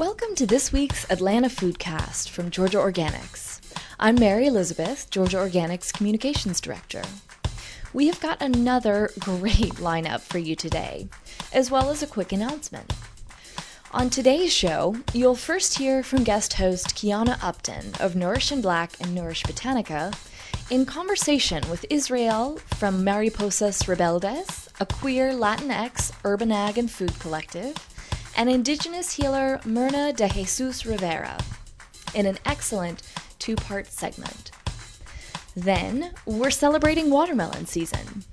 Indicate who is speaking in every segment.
Speaker 1: Welcome to this week's Atlanta Foodcast from Georgia Organics. I'm Mary Elizabeth, Georgia Organics Communications Director. We have got another great lineup for you today, as well as a quick announcement. On today's show, you'll first hear from guest host Quianah Upton of Nourish in Black and Nourish Botanica in conversation with Israel from Mariposas Rebeldes, a queer Latinx urban ag and food collective, and Indigenous healer Myrna de Jesus Rivera in an excellent two part segment. Then, we're celebrating watermelon season,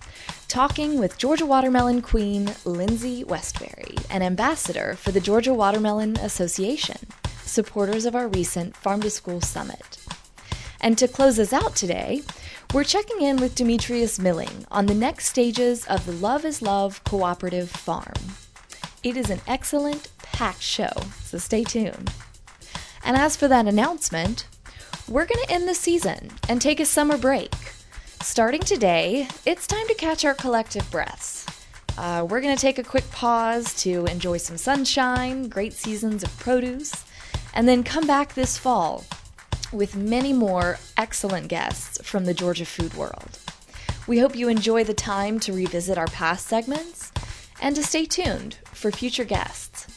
Speaker 1: talking with Georgia Watermelon Queen Lindsey Westberry, an ambassador for the Georgia Watermelon Association, supporters of our recent Farm to School Summit. And to close us out today, we're checking in with Demetrius Milling on the next stages of the Love is Love Cooperative Farm. It is an excellent, packed show, so stay tuned. And as for that announcement, we're going to end the season and take a summer break. Starting today, it's time to catch our collective breaths. Uh, we're going to take a quick pause to enjoy some sunshine, great seasons of produce, and then come back this fall with many more excellent guests from the Georgia food world. We hope you enjoy the time to revisit our past segments and to stay tuned for future guests.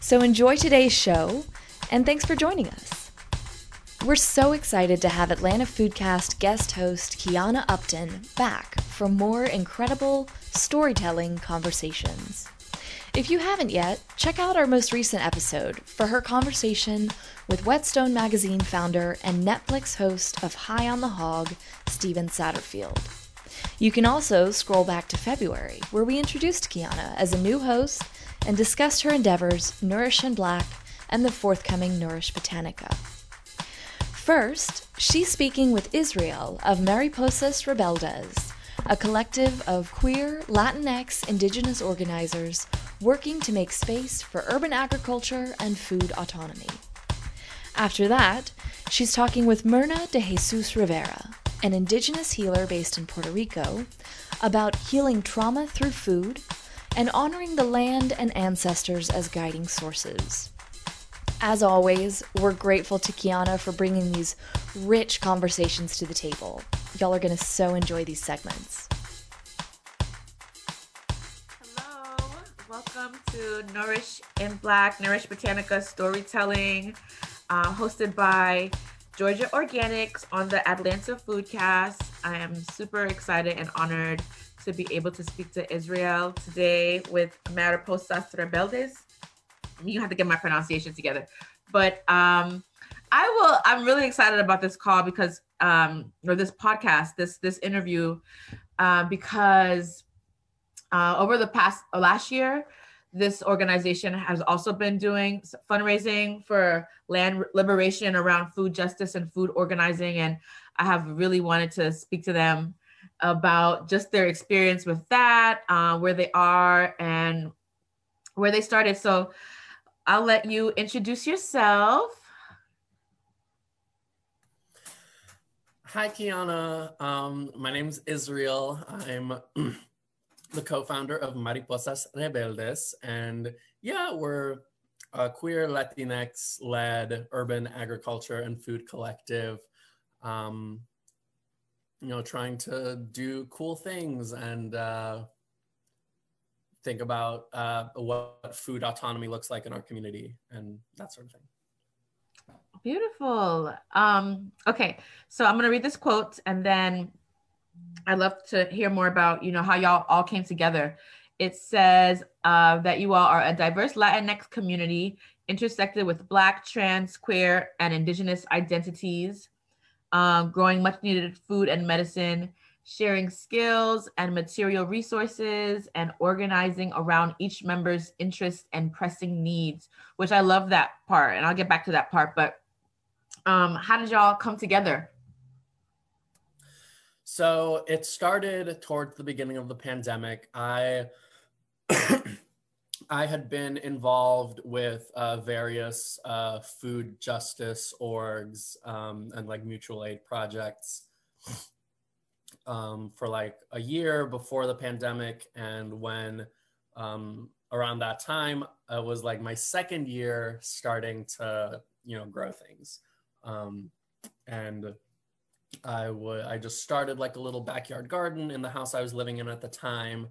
Speaker 1: So enjoy today's show, and thanks for joining us. We're so excited to have Atlanta Foodcast guest host Quianah Upton back for more incredible storytelling conversations. If you haven't yet, check out our most recent episode for her conversation with Whetstone Magazine founder and Netflix host of High on the Hog, Stephen Satterfield. You can also scroll back to February, where we introduced Quianah as a new host and discussed her endeavors, Nourish in Black, and the forthcoming Nourish Botanica. First, she's speaking with Israel of Mariposas Rebeldes, a collective of queer Latinx indigenous organizers working to make space for urban agriculture and food autonomy. After that, she's talking with Myrna de Jesus Rivera, an indigenous healer based in Puerto Rico, about healing trauma through food and honoring the land and ancestors as guiding sources. As always, we're grateful to Quianah for bringing these rich conversations to the table. Y'all are going to so enjoy these segments.
Speaker 2: Hello, welcome to Nourish in Black, Nourish Botanica Storytelling, uh, hosted by Georgia Organics on the Atlanta Foodcast. I am super excited and honored to be able to speak to Israel today with Mariposas Rebeldes. You have to get my pronunciation together. But um, I will, I'm really excited about this call because, um, or this podcast, this, this interview, uh, because uh, over the past, uh, last year, this organization has also been doing fundraising for land liberation around food justice and food organizing. And I have really wanted to speak to them about just their experience with that, uh, where they are, and where they started. So I'll let you introduce yourself.
Speaker 3: Hi, Quianah. Um, my name is Israel. I'm the co-founder of Mariposas Rebeldes, and yeah, we're a queer Latinx-led urban agriculture and food collective. Um, you know, trying to do cool things and uh, think about uh, what food autonomy looks like in our community and that sort of thing.
Speaker 2: Beautiful. Um, okay, so I'm gonna read this quote and then I'd love to hear more about, you know, how y'all all came together. It says uh, that you all are a diverse Latinx community intersected with Black, trans, queer, and Indigenous identities, um, growing much needed food and medicine, sharing skills and material resources, and organizing around each member's interests and pressing needs, which I love that part. And I'll get back to that part. But um, how did y'all come together?
Speaker 3: So it started towards the beginning of the pandemic. I I had been involved with uh, various uh, food justice orgs um, and like mutual aid projects um, for like a year before the pandemic, and when um, around that time, it was like my second year starting to, you know, grow things. Um, and I would, I just started like a little backyard garden in the house I was living in at the time.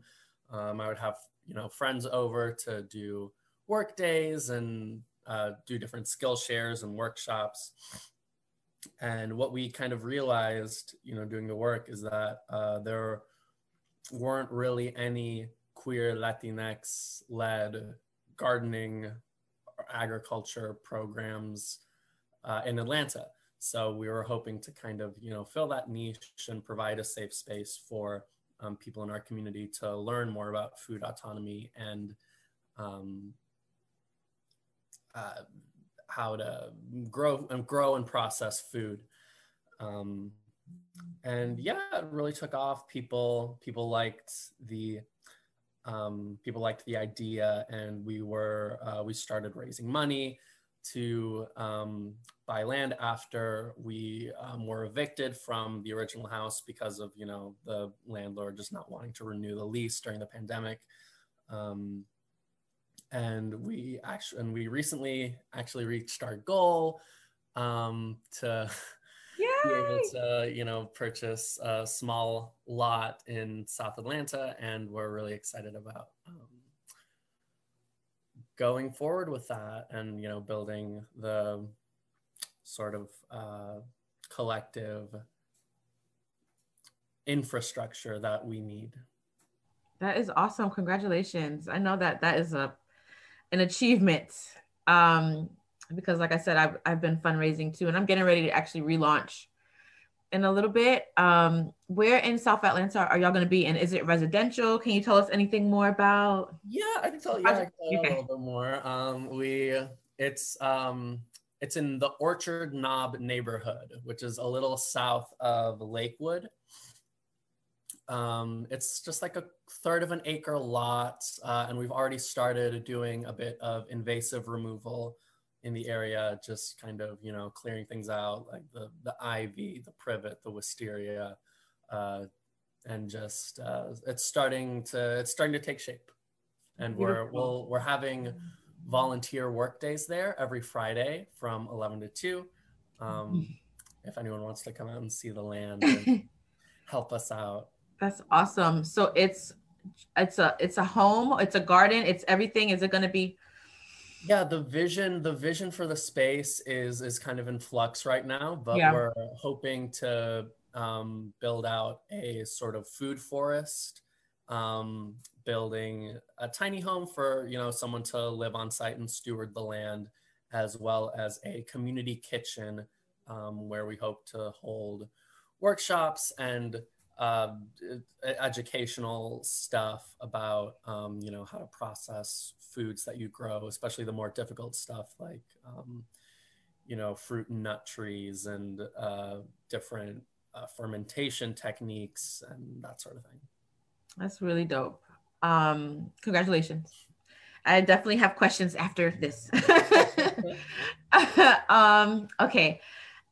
Speaker 3: Um, I would have, you know, friends over to do work days and uh, do different skill shares and workshops. And what we kind of realized, you know, doing the work is that uh, there weren't really any queer Latinx led gardening or agriculture programs uh, in Atlanta. So we were hoping to kind of, you know, fill that niche and provide a safe space for um, people in our community to learn more about food autonomy and um, uh, how to grow and grow and process food. Um, and yeah, it really took off. People people liked the um, people liked the idea, and we were uh, we started raising money to um, buy land after we um, were evicted from the original house because of you know the landlord just not wanting to renew the lease during the pandemic. Um, and we actually and we recently actually reached our goal um, to Yay! be able to you know purchase a small lot in South Atlanta, and we're really excited about um, going forward with that, and you know building the sort of uh, collective infrastructure that we need.
Speaker 2: That is awesome. Congratulations. I know that that is a an achievement. Um, because like I said, I've, I've been fundraising too, and I'm getting ready to actually relaunch in a little bit. Um, where in South Atlanta are y'all going to be? And is it residential? Can you tell us anything more about?
Speaker 3: Yeah, I can tell, yeah, can tell okay. a little bit more. Um, we, it's, um, it's in the Orchard Knob neighborhood, which is a little south of Lakewood. Um, it's just like a third of an acre lot, uh, and we've already started doing a bit of invasive removal in the area, just kind of you know clearing things out, like the the ivy, the privet, the wisteria, uh, and just uh, it's starting to it's starting to take shape, and we're we'll, we're having volunteer work days there every Friday from 11 to 2. Um, if anyone wants to come out and see the land and help us out.
Speaker 2: That's awesome. So it's it's a it's a home, it's a garden, it's everything. Is it going to be
Speaker 3: yeah the vision the vision for the space is is kind of in flux right now but yeah. we're hoping to um, build out a sort of food forest um, building a tiny home for you know someone to live on site and steward the land as well as a community kitchen um, where we hope to hold workshops and uh, educational stuff about um, you know how to process foods that you grow, especially the more difficult stuff like um, you know fruit and nut trees and uh, different uh, fermentation techniques and that sort of thing.
Speaker 2: That's really dope. Um, congratulations. I definitely have questions after this. um, okay.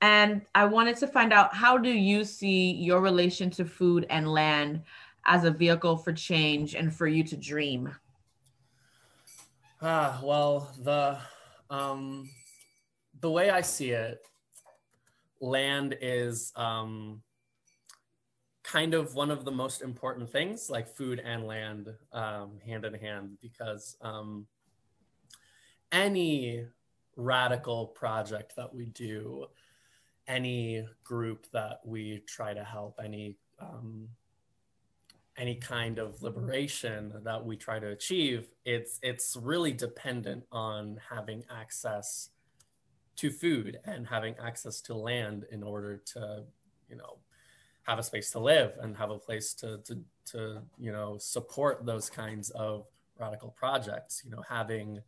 Speaker 2: And I wanted to find out how do you see your relation to food and land as a vehicle for change and for you to dream?
Speaker 3: Ah, well, the um, the way I see it, land is um, kind of one of the most important things, like food and land, um, hand in hand, because um, any radical project that we do any group that we try to help, any um, any kind of liberation that we try to achieve, it's it's really dependent on having access to food and having access to land in order to, you know, have a space to live and have a place to to to you know support those kinds of radical projects. You know, having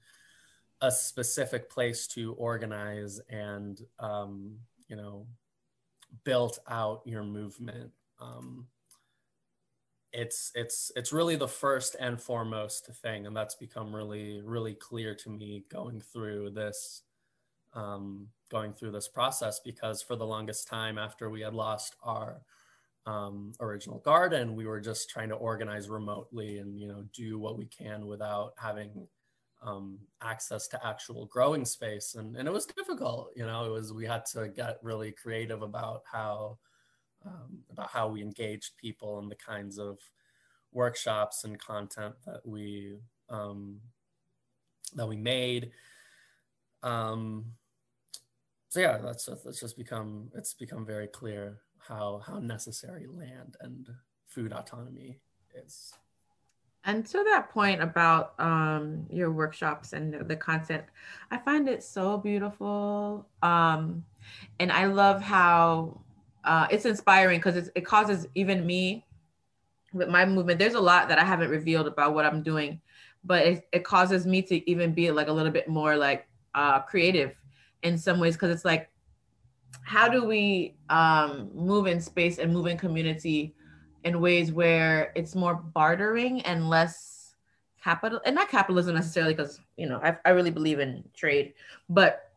Speaker 3: a specific place to organize and um, you know built out your movement um, it's it's it's really the first and foremost thing and that's become really really clear to me going through this um, going through this process because for the longest time after we had lost our um, original garden. We were just trying to organize remotely and you know do what we can without having um, access to actual growing space, and and it was difficult. You know, it was we had to get really creative about how um, about how we engaged people and the kinds of workshops and content that we um, that we made. Um, so yeah, that's that's just become it's become very clear how how necessary land and food autonomy is.
Speaker 2: And to that point about um, your workshops and the content, I find it so beautiful. Um, and I love how uh, it's inspiring because it causes even me with my movement. There's a lot that I haven't revealed about what I'm doing, but it, it causes me to even be like a little bit more like uh, creative in some ways because it's like, how do we um, move in space and move in community in ways where it's more bartering and less capital and not capitalism necessarily because you know I, I really believe in trade but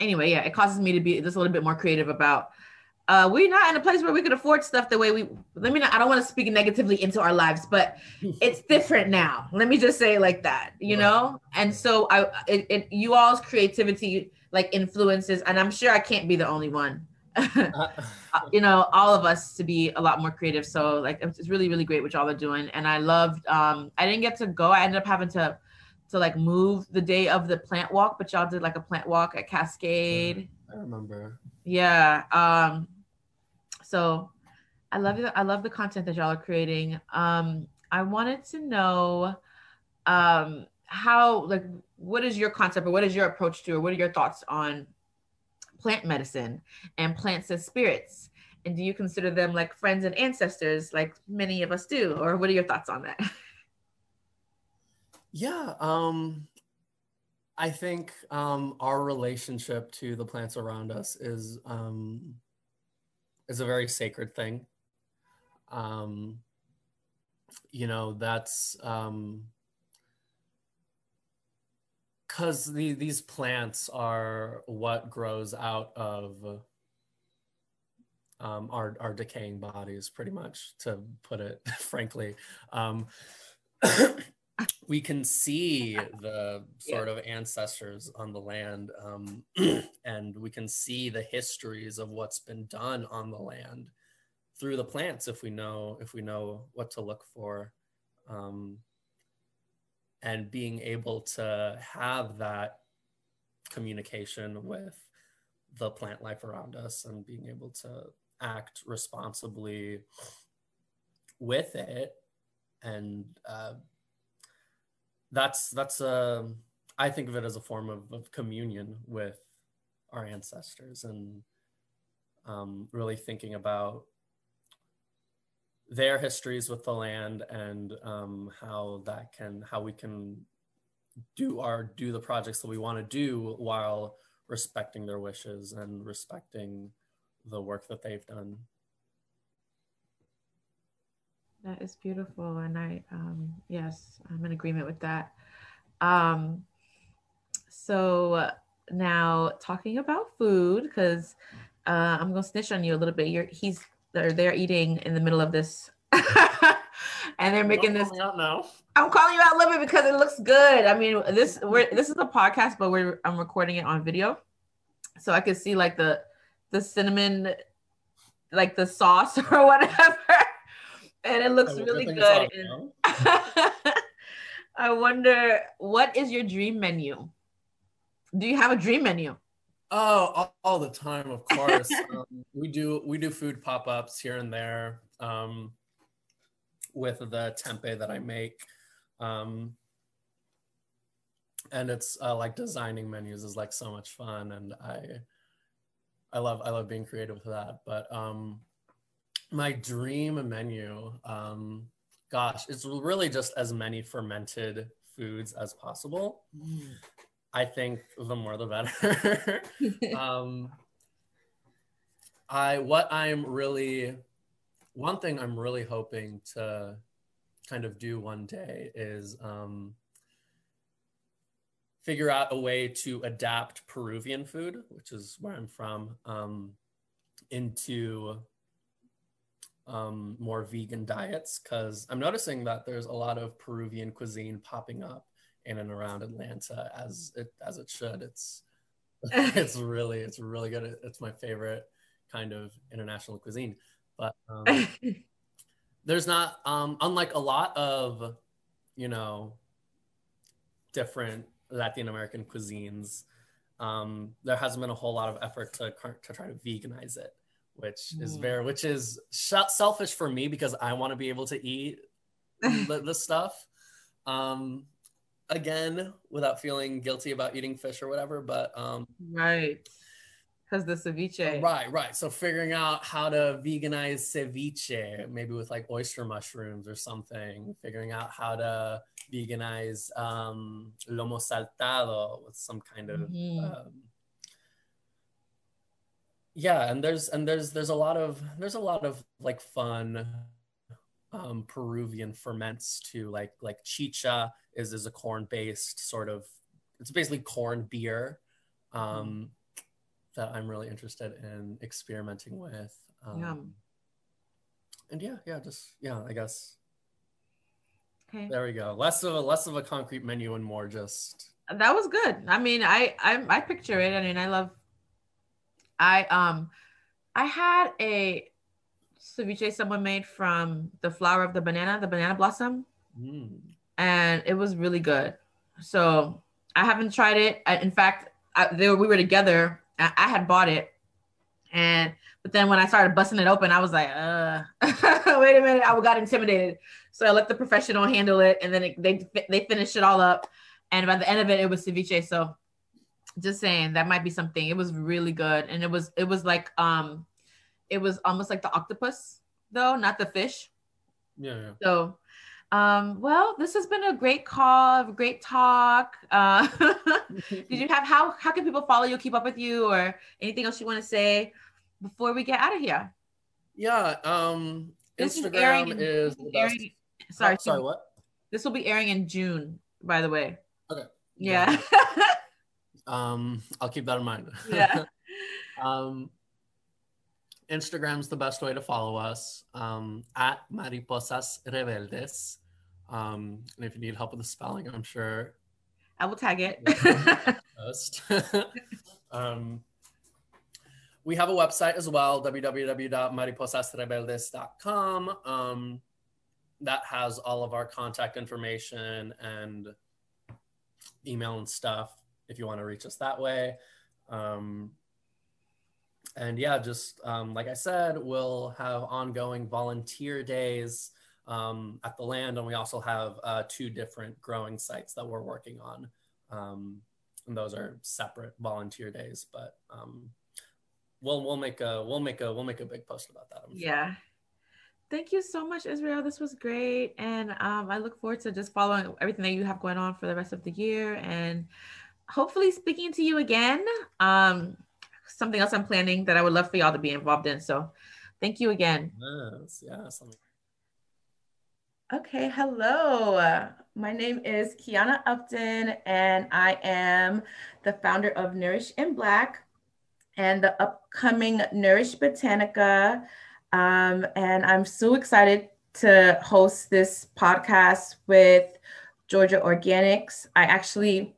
Speaker 2: anyway yeah it causes me to be just a little bit more creative about uh, we're not in a place where we could afford stuff the way we let me not i don't want to speak negatively into our lives but it's different now. Let me just say like that you know? And so i it, it you all's creativity like influences and i'm sure i can't be the only one you know all of us to be a lot more creative. So like it's really really great what y'all are doing. And i loved um i didn't get to go. I ended up having to to like move the day of the plant walk but y'all did like a plant walk at cascade.
Speaker 3: I remember.
Speaker 2: Yeah um so i love you i love the content that y'all are creating. Um i wanted to know um how like what is your concept or what is your approach to or what are your thoughts on plant medicine and plants as spirits? And do you consider them like friends and ancestors, like many of us do? Or what are your thoughts on that?
Speaker 3: Yeah, um, I think um, our relationship to the plants around us is um, is a very sacred thing. Um, you know, that's um, because the, these plants are what grows out of um, our, our decaying bodies, pretty much, to put it frankly. Um, we can see the sort yeah. of ancestors on the land, um, and we can see the histories of what's been done on the land through the plants if we know if we know what to look for. Um, and being able to have that communication with the plant life around us and being able to act responsibly with it. And uh, that's that's a i think of it as a form of, of communion with our ancestors and um, really thinking about their histories with the land and um, how that can how we can do our do the projects that we want to do while respecting their wishes and respecting the work that they've done.
Speaker 2: That is beautiful and i um, yes i'm in agreement with that. Um, so now talking about food because uh, i'm gonna snitch on you a little bit. You're he's they're they're eating in the middle of this and they're making this. I'm calling you out a little bit because it looks good. I mean, this we're this is a podcast, but we're I'm recording it on video. So I can see like the the cinnamon like the sauce or whatever. And it looks really good. I wonder what is your dream menu? Do you have a dream menu?
Speaker 3: Oh, all, all the time, of course. um, we do we do food pop ups here and there um, with the tempeh that I make, um, and it's uh, like designing menus is like so much fun, and I I love I love being creative with that. But um, my dream menu, um, gosh, it's really just as many fermented foods as possible. Mm. I think the more the better. um, I what I'm really one thing I'm really hoping to kind of do one day is um, figure out a way to adapt Peruvian food, which is where I'm from, um, into um, more vegan diets because I'm noticing that there's a lot of Peruvian cuisine popping up in and around Atlanta as it as it should. It's it's really it's really good. It's my favorite kind of international cuisine. But um, there's not um, unlike a lot of you know different Latin American cuisines. Um, there hasn't been a whole lot of effort to to try to veganize it, which mm. is very which is selfish for me because I want to be able to eat the, the stuff. Um, again, without feeling guilty about eating fish or whatever, but um,
Speaker 2: right because the ceviche.
Speaker 3: Right, right. So figuring out how to veganize ceviche, maybe with like oyster mushrooms or something. Figuring out how to veganize um, lomo saltado with some kind of. Mm-hmm. Um, yeah, and there's and there's there's a lot of there's a lot of like fun um, Peruvian ferments too, like like chicha is is a corn based sort of it's basically corn beer. Um, mm-hmm that I'm really interested in experimenting with. Um, yeah. And yeah, yeah, just yeah, I guess. Okay. There we go. Less of a less of a concrete menu and more just.
Speaker 2: That was good. I mean, I I, I picture it. I mean, I love. I um, I had a ceviche someone made from the flower of the banana, the banana blossom, mm. And it was really good. So I haven't tried it. I, in fact, I, they were, we were together I, I had bought it, and but then when I started busting it open, I was like, uh, wait a minute, I got intimidated. So I let the professional handle it, and then it, they they finished it all up, and by the end of it, it was ceviche. So just saying that might be something. It was really good, and it was it was like um, it was almost like the octopus though, not the fish.
Speaker 3: Yeah. yeah.
Speaker 2: So um, well, this has been a great call, a great talk. Uh, did you have how how can people follow you, keep up with you, or anything else you want to say before we get out of here?
Speaker 3: Yeah, um, Instagram is, is airing,
Speaker 2: sorry,
Speaker 3: oh, sorry, what?
Speaker 2: This will be airing in June, by the way.
Speaker 3: Okay.
Speaker 2: Yeah.
Speaker 3: um, I'll keep that in mind.
Speaker 2: Yeah.
Speaker 3: um, Instagram's the best way to follow us um, at Mariposas Rebeldes. Um, and if you need help with the spelling, I'm sure
Speaker 2: I will tag it.
Speaker 3: um, we have a website as well, www.mariposasrebeldes.com. Um, that has all of our contact information and email and stuff if you want to reach us that way. Um, and yeah, just um, like I said, we'll have ongoing volunteer days um, at the land, and we also have uh, two different growing sites that we're working on. Um, and those are separate volunteer days, but um, we'll we'll make a we'll make a we'll make a big post about that.
Speaker 2: yeah. Thank you so much, Israel. This was great, and um, I look forward to just following everything that you have going on for the rest of the year, and hopefully speaking to you again. Um, something else I'm planning that I would love for y'all to be involved in. So thank you again.
Speaker 3: Yes, yes.
Speaker 2: Okay, hello. My name is Quianah Upton, and I am the founder of Nourish in Black and the upcoming Nourish Botanica. Um, and I'm so excited to host this podcast with Georgia Organics. I actually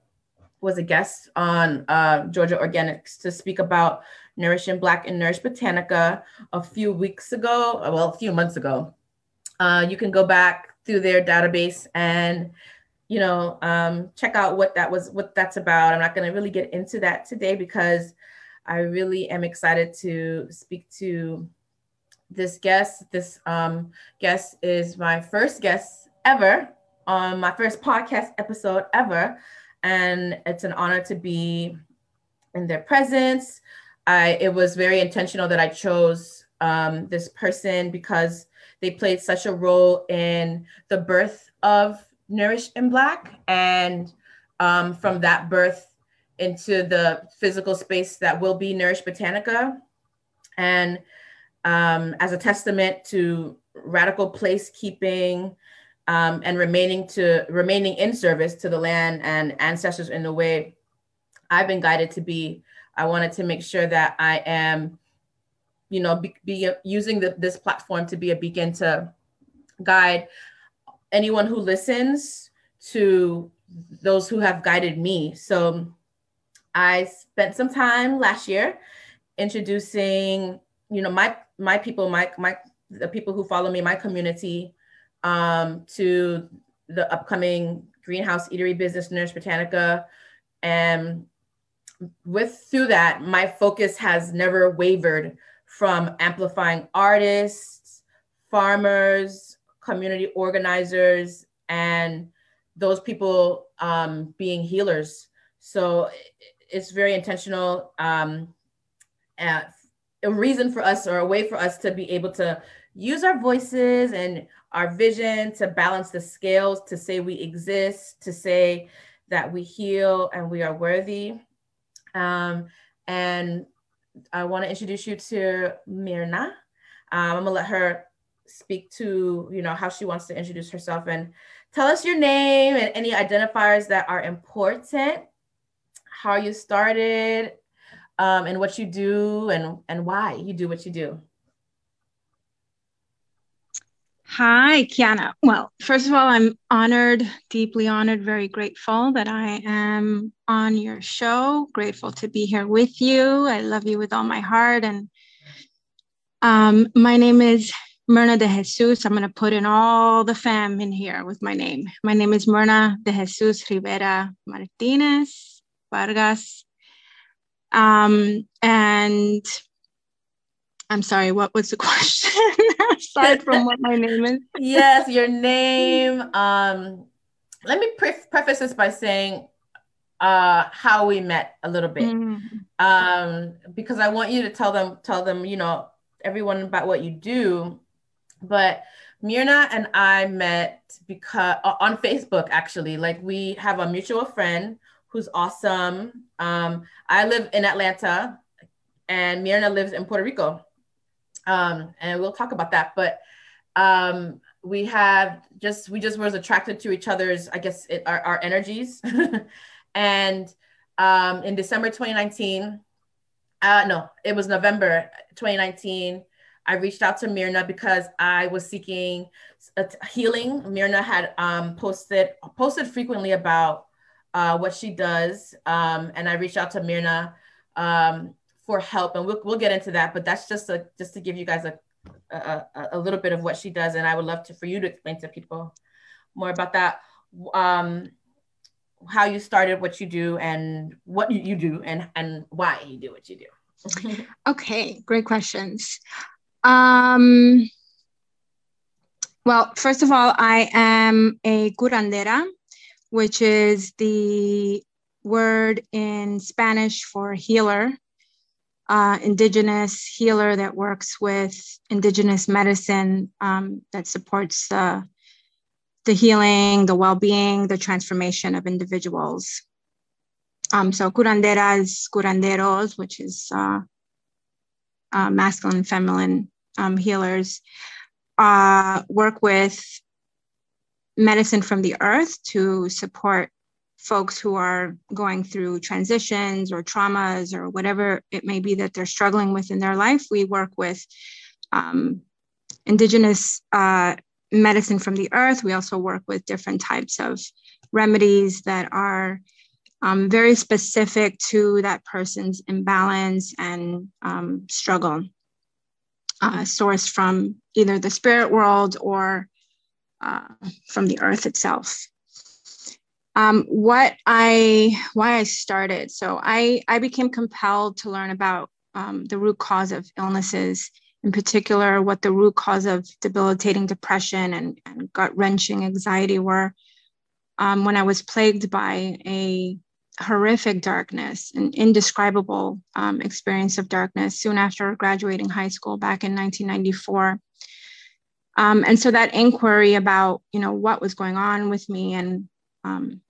Speaker 2: was a guest on uh, Georgia Organics to speak about Nourish in Black and Nourish Botanica a few weeks ago, well, a few months ago. Uh, you can go back through their database and you know um, check out what that was what that's about. I'm not going to really get into that today because i really am excited to speak to this guest. This um, guest is my first guest ever on my first podcast episode ever. And it's an honor to be in their presence. I, it was very intentional that I chose um, this person because they played such a role in the birth of Nourish in Black, and um, from that birth into the physical space that will be Nourish Botanica, and um, as a testament to radical placekeeping um, and remaining to remaining in service to the land and ancestors in the way I've been guided to be. I wanted to make sure that I am you know, be, be using the, this platform to be a beacon to guide anyone who listens to those who have guided me. So I spent some time last year introducing, you know, my my people, my my the people who follow me, my community, um, to the upcoming greenhouse eatery business Nourish Botanica. And with through that, my focus has never wavered from amplifying artists, farmers, community organizers, and those people um, being healers. So it's very intentional. Um, a reason for us or a way for us to be able to use our voices and our vision to balance the scales, to say we exist, to say that we heal and we are worthy. Um, and I want to introduce you to Myrna. Um, I'm gonna let her speak to you know how she wants to introduce herself and tell us your name and any identifiers that are important, how you started, um, and what you do and and why you do what you do.
Speaker 4: Hi, Quianah. Well, first of all, I'm honored, deeply honored, very grateful that I am on your show. Grateful to be here with you. I love you with all my heart. And um, my name is Myrna de Jesus. I'm going to put in all the fam in here with my name. My name is Myrna de Jesus Rivera Martinez Vargas. Um, and I'm sorry, what was the question? Aside from what my name is.
Speaker 2: yes, your name. Um, let me pre- preface this by saying uh, how we met a little bit, mm. um, because I want you to tell them, tell them, you know, everyone about what you do. But Myrna and I met because uh, on Facebook actually, like we have a mutual friend who's awesome. Um, I live in Atlanta, and Myrna lives in Puerto Rico um, and we'll talk about that. But um, we have just we just was attracted to each other's, I guess, it, our, our energies. and um, in December 2019, uh, no, it was November 2019. I reached out to Myrna because I was seeking healing. Myrna had um, posted posted frequently about uh, what she does, um, and I reached out to Myrna um, for help and we'll, we'll get into that but that's just a just to give you guys a, a, a little bit of what she does and i would love to for you to explain to people more about that. Um how you started what you do and what you do and and why you do what you do.
Speaker 4: Okay great questions. Um well first of all i am a curandera which is the word in spanish for healer uh, indigenous healer that works with indigenous medicine um, that supports the, the healing, the well-being, the transformation of individuals. Um, so curanderas, curanderos, which is uh, uh, masculine and feminine um, healers, uh, work with medicine from the earth to support folks who are going through transitions or traumas or whatever it may be that they're struggling with in their life. We work with um, indigenous uh, medicine from the earth. We also work with different types of remedies that are um, very specific to that person's imbalance and um, struggle, uh, sourced from either the spirit world or uh, from the earth itself um, what I why I started. So I I became compelled to learn about um, the root cause of illnesses, in particular, what the root cause of debilitating depression and, and gut wrenching anxiety were. Um, when I was plagued by a horrific darkness, an indescribable um, experience of darkness soon after graduating high school back in 1994. Um, and so that inquiry about you know what was going on with me and um,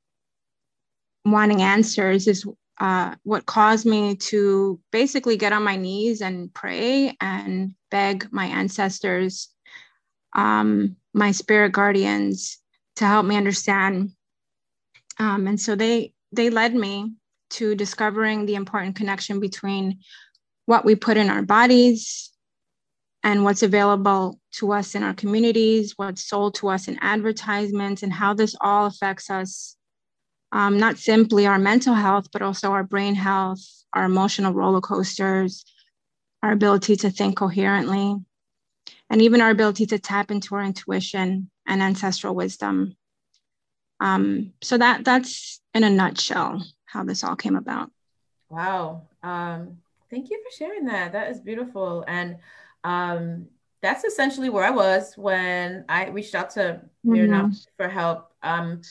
Speaker 4: wanting answers is uh, what caused me to basically get on my knees and pray and beg my ancestors, um, my spirit guardians, to help me understand. Um, and so they they led me to discovering the important connection between what we put in our bodies, and what's available to us in our communities, what's sold to us in advertisements, and how this all affects us um, not simply our mental health, but also our brain health, our emotional roller coasters, our ability to think coherently, and even our ability to tap into our intuition and ancestral wisdom. Um, so that that's in a nutshell how this all came about.
Speaker 2: Wow. Um, thank you for sharing that. That is beautiful. And um, that's essentially where I was when I reached out to Myrna mm-hmm. for help. Um,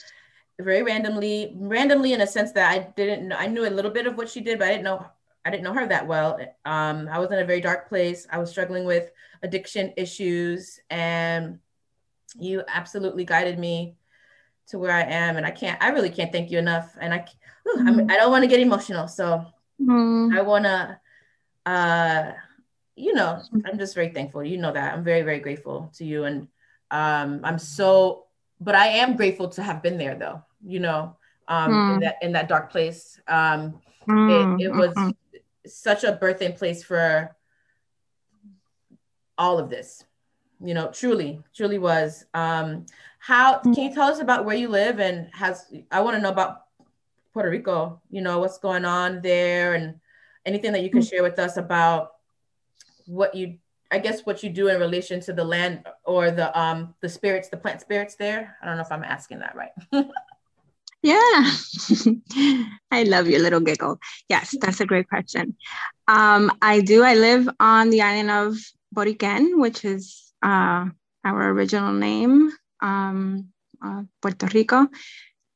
Speaker 2: very randomly, randomly in a sense that I didn't know, I knew a little bit of what she did, but I didn't know, I didn't know her that well. Um, I was in a very dark place. I was struggling with addiction issues and you absolutely guided me to where I am. And I can't, I really can't thank you enough. And I, whew, mm-hmm. I don't want to get emotional. So mm-hmm. I want to, uh, you know, I'm just very thankful. You know that I'm very, very grateful to you. And um, I'm so but I am grateful to have been there though, you know, um, mm. in that in that dark place. Um, mm. it, it, was mm-hmm. such a birthing place for all of this, you know, truly, truly was. Um, how can you tell us about where you live and has I want to know about Puerto Rico, you know, what's going on there and anything that you can mm. share with us about what you I guess what you do in relation to the land or the um the spirits, the plant spirits there. I don't know if I'm asking that right.
Speaker 4: yeah, I love your little giggle. Yes, that's a great question. Um, I do. I live on the island of Boriquen, which is uh, our original name, um, uh, Puerto Rico.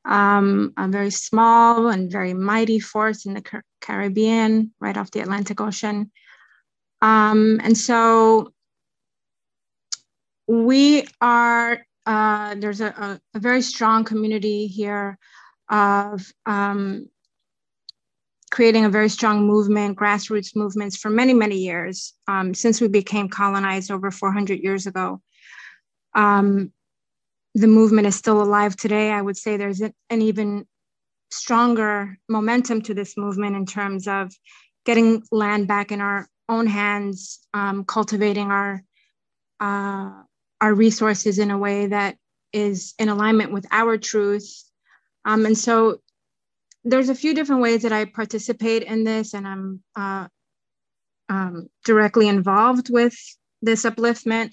Speaker 4: Um, a very small and very mighty force in the Car- Caribbean, right off the Atlantic Ocean. Um, and so we are, uh, there's a, a, very strong community here of um, creating a very strong movement, grassroots movements for many, many years um, since we became colonized over 400 years ago. Um, the movement is still alive today. I would say there's an even stronger momentum to this movement in terms of getting land back in our own hands, um, cultivating our uh, our resources in a way that is in alignment with our truth. Um, and so there's a few different ways that I participate in this, and I'm uh, um, directly involved with this upliftment.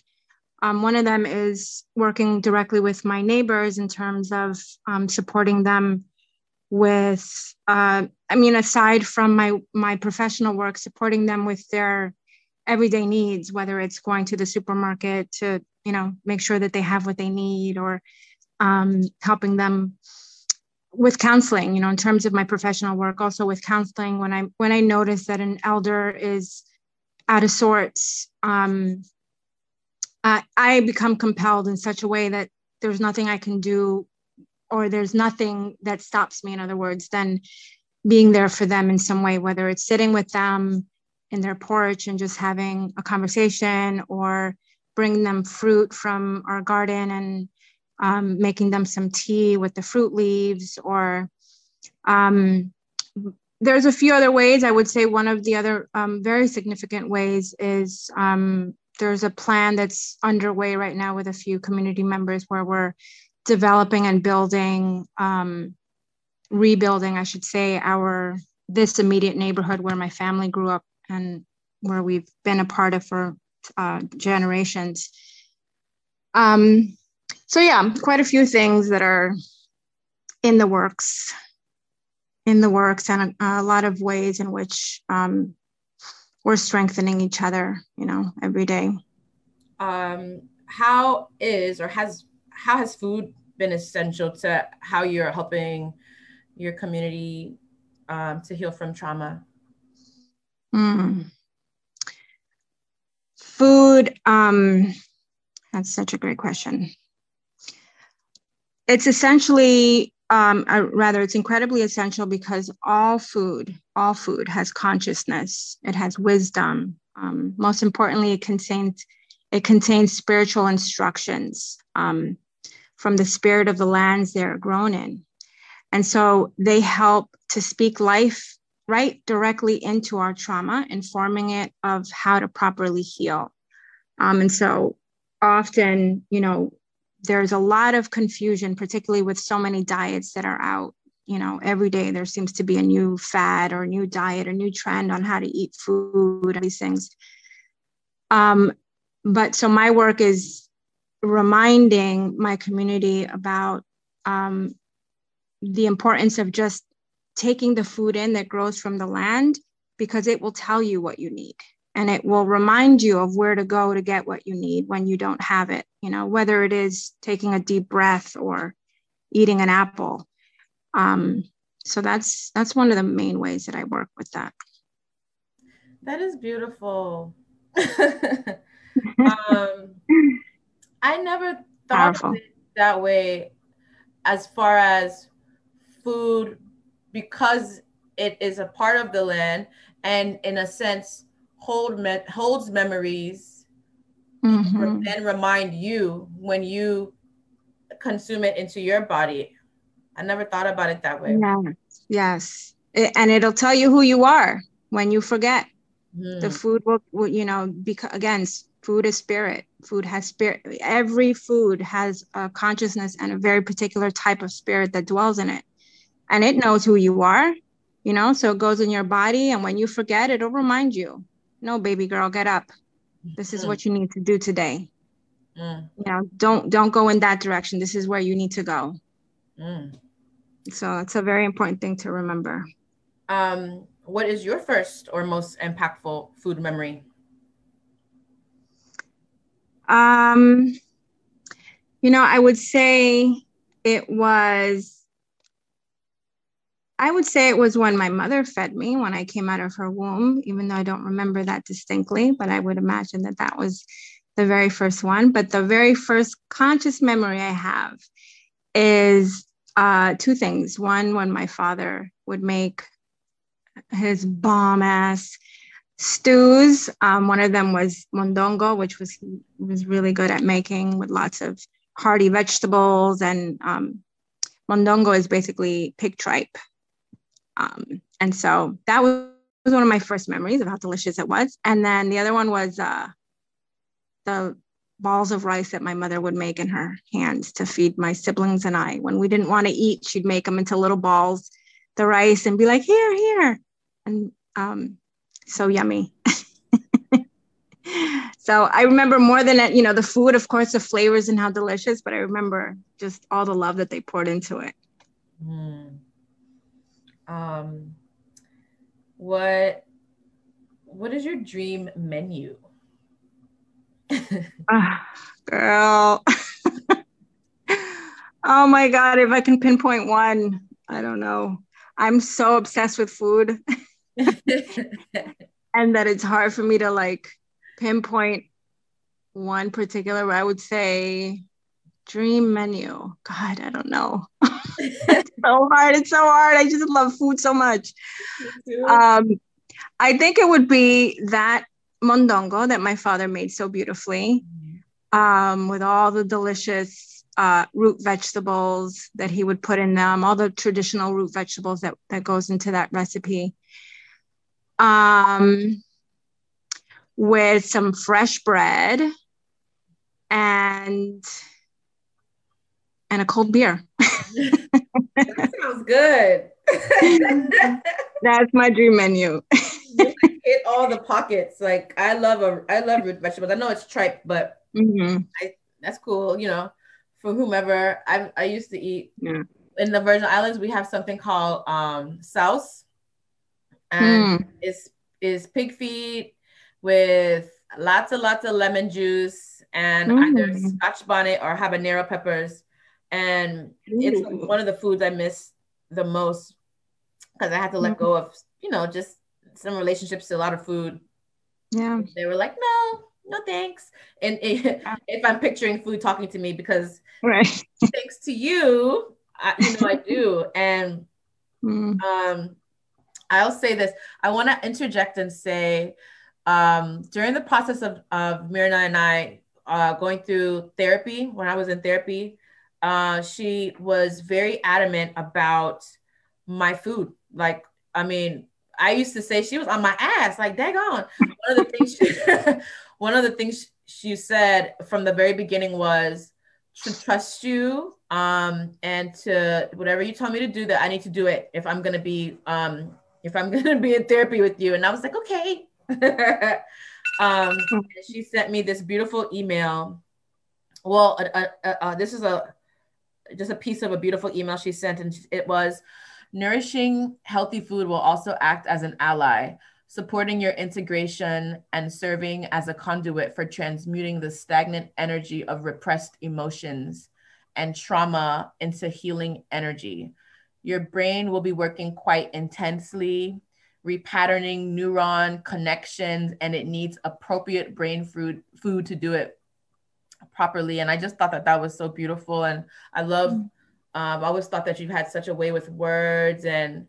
Speaker 4: Um, one of them is working directly with my neighbors in terms of um, supporting them with uh, i mean aside from my my professional work supporting them with their everyday needs whether it's going to the supermarket to you know make sure that they have what they need or um, helping them with counseling you know in terms of my professional work also with counseling when i when i notice that an elder is out of sorts um, i become compelled in such a way that there's nothing i can do or there's nothing that stops me in other words than being there for them in some way whether it's sitting with them in their porch and just having a conversation or bringing them fruit from our garden and um, making them some tea with the fruit leaves or um, there's a few other ways. I would say one of the other um, very significant ways is um, there's a plan that's underway right now with a few community members where we're developing and building, um, rebuilding, I should say, our this immediate neighborhood where my family grew up and where we've been a part of for uh, generations. Um, so yeah, quite a few things that are in the works, in the works, and a, a lot of ways in which um, we're strengthening each other, you know, every day.
Speaker 2: Um, how is or has how has food been essential to how you're helping your community um, to heal from trauma?
Speaker 4: Mm. Food, um, that's such a great question. It's essentially, um, uh, rather, it's incredibly essential because all food, all food has consciousness, it has wisdom. Um, most importantly, it contains it contains spiritual instructions. Um, from the spirit of the lands they're grown in. And so they help to speak life right directly into our trauma, informing it of how to properly heal. Um, and so often, you know, there's a lot of confusion, particularly with so many diets that are out. You know, every day there seems to be a new fad or a new diet or new trend on how to eat food, these things. Um, but so my work is reminding my community about um, the importance of just taking the food in that grows from the land because it will tell you what you need and it will remind you of where to go to get what you need when you don't have it you know whether it is taking a deep breath or eating an apple. Um, so that's that's one of the main ways that i work with that.
Speaker 2: That is beautiful. Um, i never thought of it that way as far as food because it is a part of the land and in a sense hold me- holds memories mm-hmm. then remind you when you consume it into your body. I never thought about it that way.
Speaker 4: Yes yes. It, and it'll tell you who you are when you forget. Mm. the food will, will you know because again food is spirit food has spirit every food has a consciousness and a very particular type of spirit that dwells in it. And it knows who you are you know so it goes in your body and when you forget it'll remind you no baby girl get up. This is what you need to do today. Mm. you know don't don't go in that direction. This is where you need to go. Mm. so it's a very important thing to remember.
Speaker 2: Um what is your first or most impactful food memory
Speaker 4: um you know i would say it was I would say it was when my mother fed me when I came out of her womb, even though I don't remember that distinctly, but I would imagine that that was the very first one. But the very first conscious memory I have is uh, two things. One, when my father would make his bomb ass stews. Um, one of them was mondongo, which was was really good at making with lots of hearty vegetables. And um, mondongo is basically pig tripe um, and so that was, was one of my first memories of how delicious it was. And then the other one was uh, the balls of rice that my mother would make in her hands to feed my siblings and I. When we didn't want to eat, she'd make them into little balls, the rice, and be like, here, here. And um, so yummy. so I remember more than you know, the food, of course, the flavors and how delicious, but I remember just all the love that they poured into it. Mm
Speaker 2: um, what what is your dream menu?
Speaker 4: uh, girl. oh my god, if I can pinpoint one, I don't know. I'm so obsessed with food. and that it's hard for me to like pinpoint one particular I would say dream menu. God, I don't know. it's so hard. It's so hard. I just love food so much. Um, I think it would be that mondongo that my father made so beautifully, um, with all the delicious uh, root vegetables that he would put in them, all the traditional root vegetables that that goes into that recipe. Um, with some fresh bread and and a cold beer.
Speaker 2: that sounds good.
Speaker 4: That's my dream menu.
Speaker 2: hit all the pockets. Like I love a I love root vegetables. I know it's tripe, but mm-hmm. I, that's cool. You know, for whomever. I I used to eat yeah. in the Virgin Islands. We have something called um souse, and mm. it's is pig feet with lots and lots of lemon juice and mm. either scotch bonnet or habanero peppers and Ooh. it's one of the foods I miss the most because I had to let mm-hmm. go of, you know, just some relationships to a lot of food.
Speaker 4: Yeah.
Speaker 2: They were like, no, no thanks. And it, if I'm picturing food talking to me, because
Speaker 4: right.
Speaker 2: thanks to you, I, you know, I do. And mm. um, I'll say this I want to interject and say, um, during the process of, of Myrna and I uh, going through therapy, when I was in therapy, uh, she was very adamant about my food. Like, I mean, I used to say she was on my ass, like, daggone. One of the things, she, one of the things she said from the very beginning was to trust you um, and to whatever you tell me to do that I need to do it if I'm gonna be um, if I'm gonna be in therapy with you. And I was like, okay. um, she sent me this beautiful email. Well, uh, this is a just a piece of a beautiful email she sent, and it was nourishing healthy food will also act as an ally supporting your integration and serving as a conduit for transmuting the stagnant energy of repressed emotions and trauma into healing energy. Your brain will be working quite intensely, repatterning neuron connections, and it needs appropriate brain food, food to do it properly. And I just thought that that was so beautiful. And I love, mm. um, I always thought that you've had such a way with words. And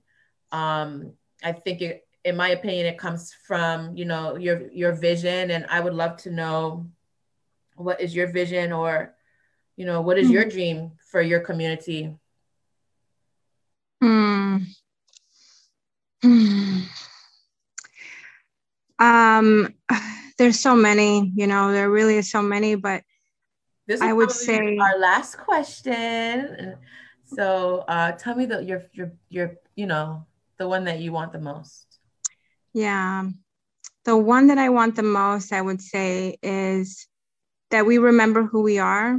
Speaker 2: um, I think it, in my opinion, it comes from you know your your vision, and I would love to know what is your vision, or you know what is your hmm. dream for your community.
Speaker 4: Hmm. hmm. Um, there's so many, you know, there really is so many, but
Speaker 2: this I would say our last question. So, uh, tell me the your your your you know the one that you want the most.
Speaker 4: Yeah. The one that I want the most, I would say, is that we remember who we are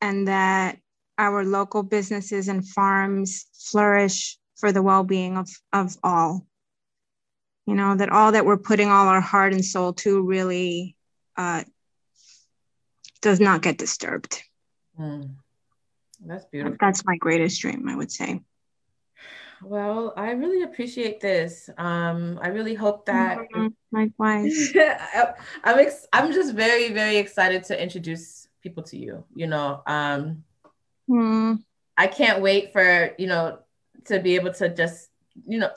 Speaker 4: and that our local businesses and farms flourish for the well being of, of all. You know, that all that we're putting all our heart and soul to really uh, does not get disturbed.
Speaker 2: Mm. That's beautiful.
Speaker 4: That's my greatest dream, I would say.
Speaker 2: Well, I really appreciate this. Um, I really hope that
Speaker 4: mm-hmm. likewise.
Speaker 2: I'm ex- I'm just very very excited to introduce people to you. You know, um, mm. I can't wait for you know to be able to just you know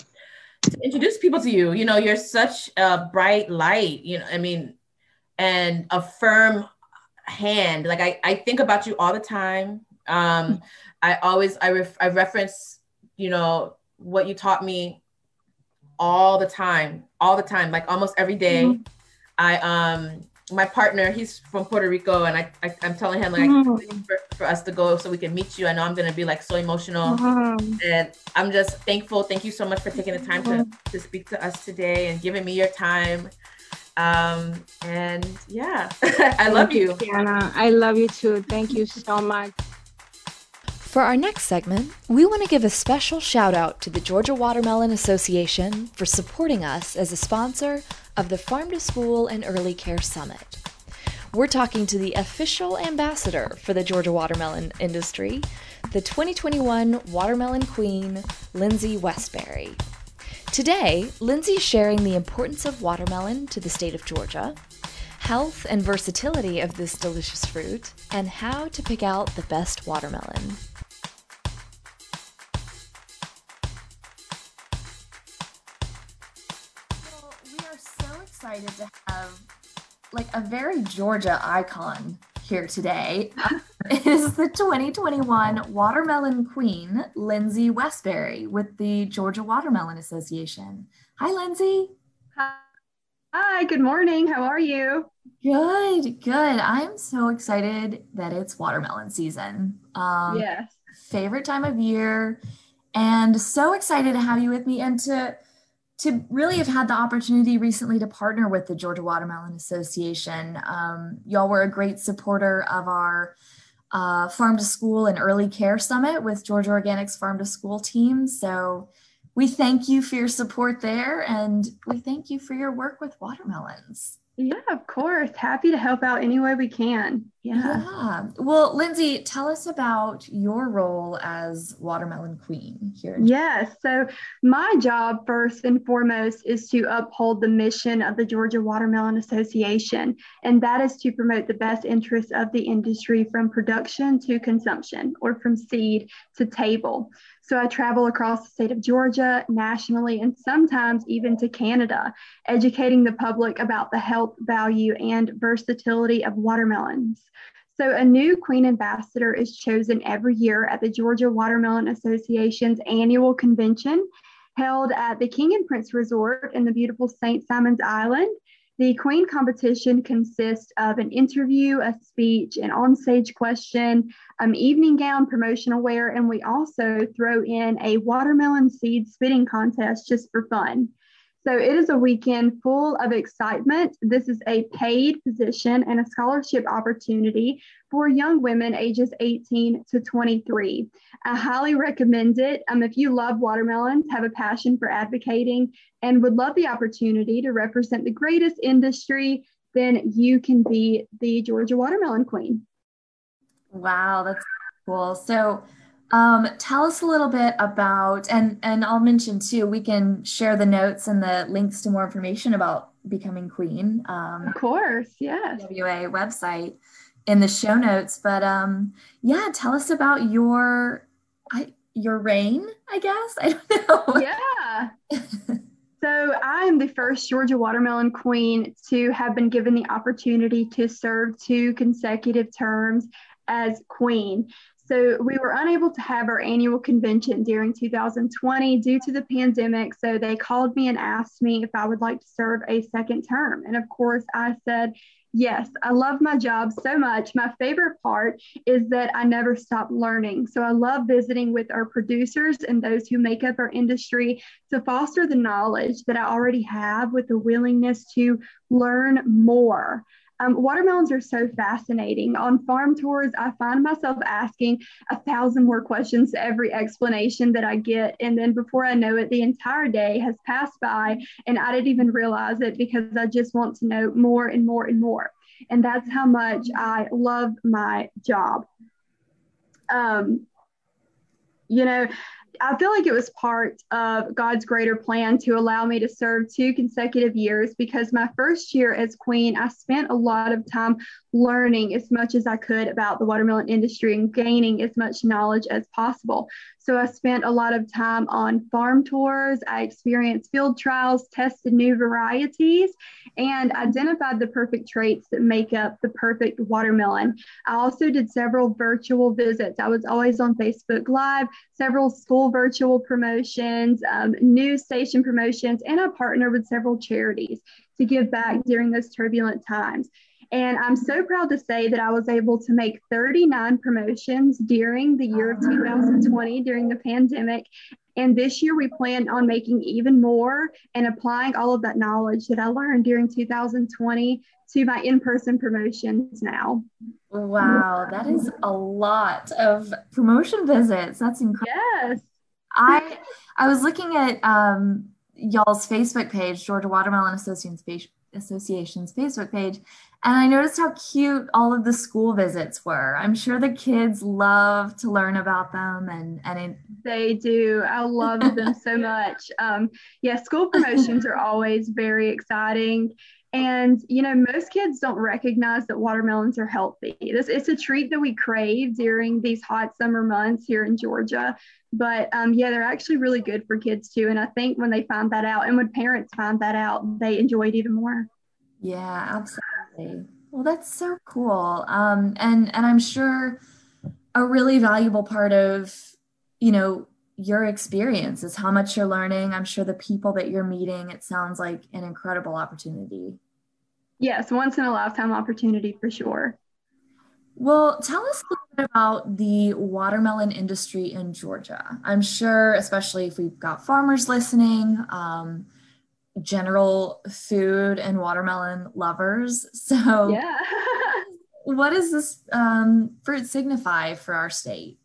Speaker 2: to introduce people to you. You know, you're such a bright light. You know, I mean, and a firm hand. Like I I think about you all the time. Um, I always I ref- I reference you know, what you taught me all the time, all the time, like almost every day. Mm-hmm. I um my partner, he's from Puerto Rico, and I, I am telling him like mm-hmm. for, for, us to go so we can meet you. I know I'm gonna be like so emotional, mm-hmm. and I'm just thankful. Thank you so much for taking the time to mm-hmm. to speak to us today and giving me your time. Um and yeah, I love you,
Speaker 4: Anna. I love you too. Thank you so much.
Speaker 5: For our next segment, we want to give a special shout out to the Georgia Watermelon Association for supporting us as a sponsor of the Farm to School and Early Care Summit. We're talking to the official ambassador for the Georgia watermelon industry, the 2021 Watermelon Queen, Lindsey Westberry. Today, Lindsey's sharing the importance of watermelon to the state of Georgia, health and versatility of this delicious fruit, and how to pick out the best watermelon.
Speaker 1: Excited to have like a very Georgia icon here today. is the 2021 Watermelon Queen, Lindsey Westberry, with the Georgia Watermelon Association. Hi, Lindsey.
Speaker 6: Hi, good morning. How are you?
Speaker 1: Good, good. I'm so excited that it's watermelon season.
Speaker 6: Um, yes.
Speaker 1: Favorite time of year. And so excited to have you with me and to to really have had the opportunity recently to partner with the Georgia Watermelon Association. Um, y'all were a great supporter of our uh, Farm to School and Early Care Summit with Georgia Organics Farm to School team. So we thank you for your support there and we thank you for your work with watermelons.
Speaker 6: Yeah, of course. Happy to help out any way we can.
Speaker 1: Yeah. yeah. Well, Lindsey, tell us about your role as Watermelon Queen here.
Speaker 6: Yes. So, my job, first and foremost, is to uphold the mission of the Georgia Watermelon Association, and that is to promote the best interests of the industry from production to consumption or from seed to table. So I travel across the state of Georgia, nationally, and sometimes even to Canada, educating the public about the health value and versatility of watermelons. So, a new Queen Ambassador is chosen every year at the Georgia Watermelon Association's annual convention held at the King and Prince Resort in the beautiful St. Simon's Island. The Queen competition consists of an interview, a speech, an onstage question, um, evening gown, promotional wear, and we also throw in a watermelon seed spitting contest just for fun. So it is a weekend full of excitement. This is a paid position and a scholarship opportunity for young women ages 18 to 23. I highly recommend it. Um, if you love watermelons, have a passion for advocating, and would love the opportunity to represent the greatest industry, then you can be the Georgia Watermelon Queen.
Speaker 1: Wow, that's cool. So um, tell us a little bit about, and and I'll mention too. We can share the notes and the links to more information about becoming queen.
Speaker 6: Um, of course, yes.
Speaker 1: WA website in the show notes. But um, yeah, tell us about your I, your reign. I guess I don't know.
Speaker 6: Yeah. So, I am the first Georgia watermelon queen to have been given the opportunity to serve two consecutive terms as queen. So we were unable to have our annual convention during 2020 due to the pandemic. So they called me and asked me if I would like to serve a second term. And of course, I said, Yes, I love my job so much. My favorite part is that I never stop learning. So I love visiting with our producers and those who make up our industry to foster the knowledge that I already have with the willingness to learn more. Um, watermelons are so fascinating. On farm tours, I find myself asking a thousand more questions to every explanation that I get. And then before I know it, the entire day has passed by and I didn't even realize it because I just want to know more and more and more. And that's how much I love my job. Um, you know, I feel like it was part of God's greater plan to allow me to serve two consecutive years because my first year as queen, I spent a lot of time learning as much as I could about the watermelon industry and gaining as much knowledge as possible. So I spent a lot of time on farm tours. I experienced field trials, tested new varieties, and identified the perfect traits that make up the perfect watermelon. I also did several virtual visits. I was always on Facebook Live, several school virtual promotions, um, news station promotions, and I partnered with several charities to give back during those turbulent times. And I'm so proud to say that I was able to make 39 promotions during the year of 2020 during the pandemic. And this year we plan on making even more and applying all of that knowledge that I learned during 2020 to my in person promotions now.
Speaker 1: Wow, that is a lot of promotion visits. That's incredible.
Speaker 6: Yes.
Speaker 1: I I was looking at um, y'all's Facebook page, Georgia Watermelon Association's Association's Facebook page, and I noticed how cute all of the school visits were. I'm sure the kids love to learn about them and, and it,
Speaker 6: they do. I love them so much. Um, yeah, school promotions are always very exciting. And you know, most kids don't recognize that watermelons are healthy. This it's a treat that we crave during these hot summer months here in Georgia. But um, yeah, they're actually really good for kids too. And I think when they find that out, and when parents find that out, they enjoy it even more.
Speaker 1: Yeah, absolutely. Well, that's so cool. Um, and and I'm sure a really valuable part of you know your experience is how much you're learning. I'm sure the people that you're meeting. It sounds like an incredible opportunity.
Speaker 6: Yes, once in a lifetime opportunity for sure.
Speaker 1: Well, tell us a little bit about the watermelon industry in Georgia. I'm sure, especially if we've got farmers listening, um, general food and watermelon lovers. So,
Speaker 6: yeah.
Speaker 1: what does this um, fruit signify for our state?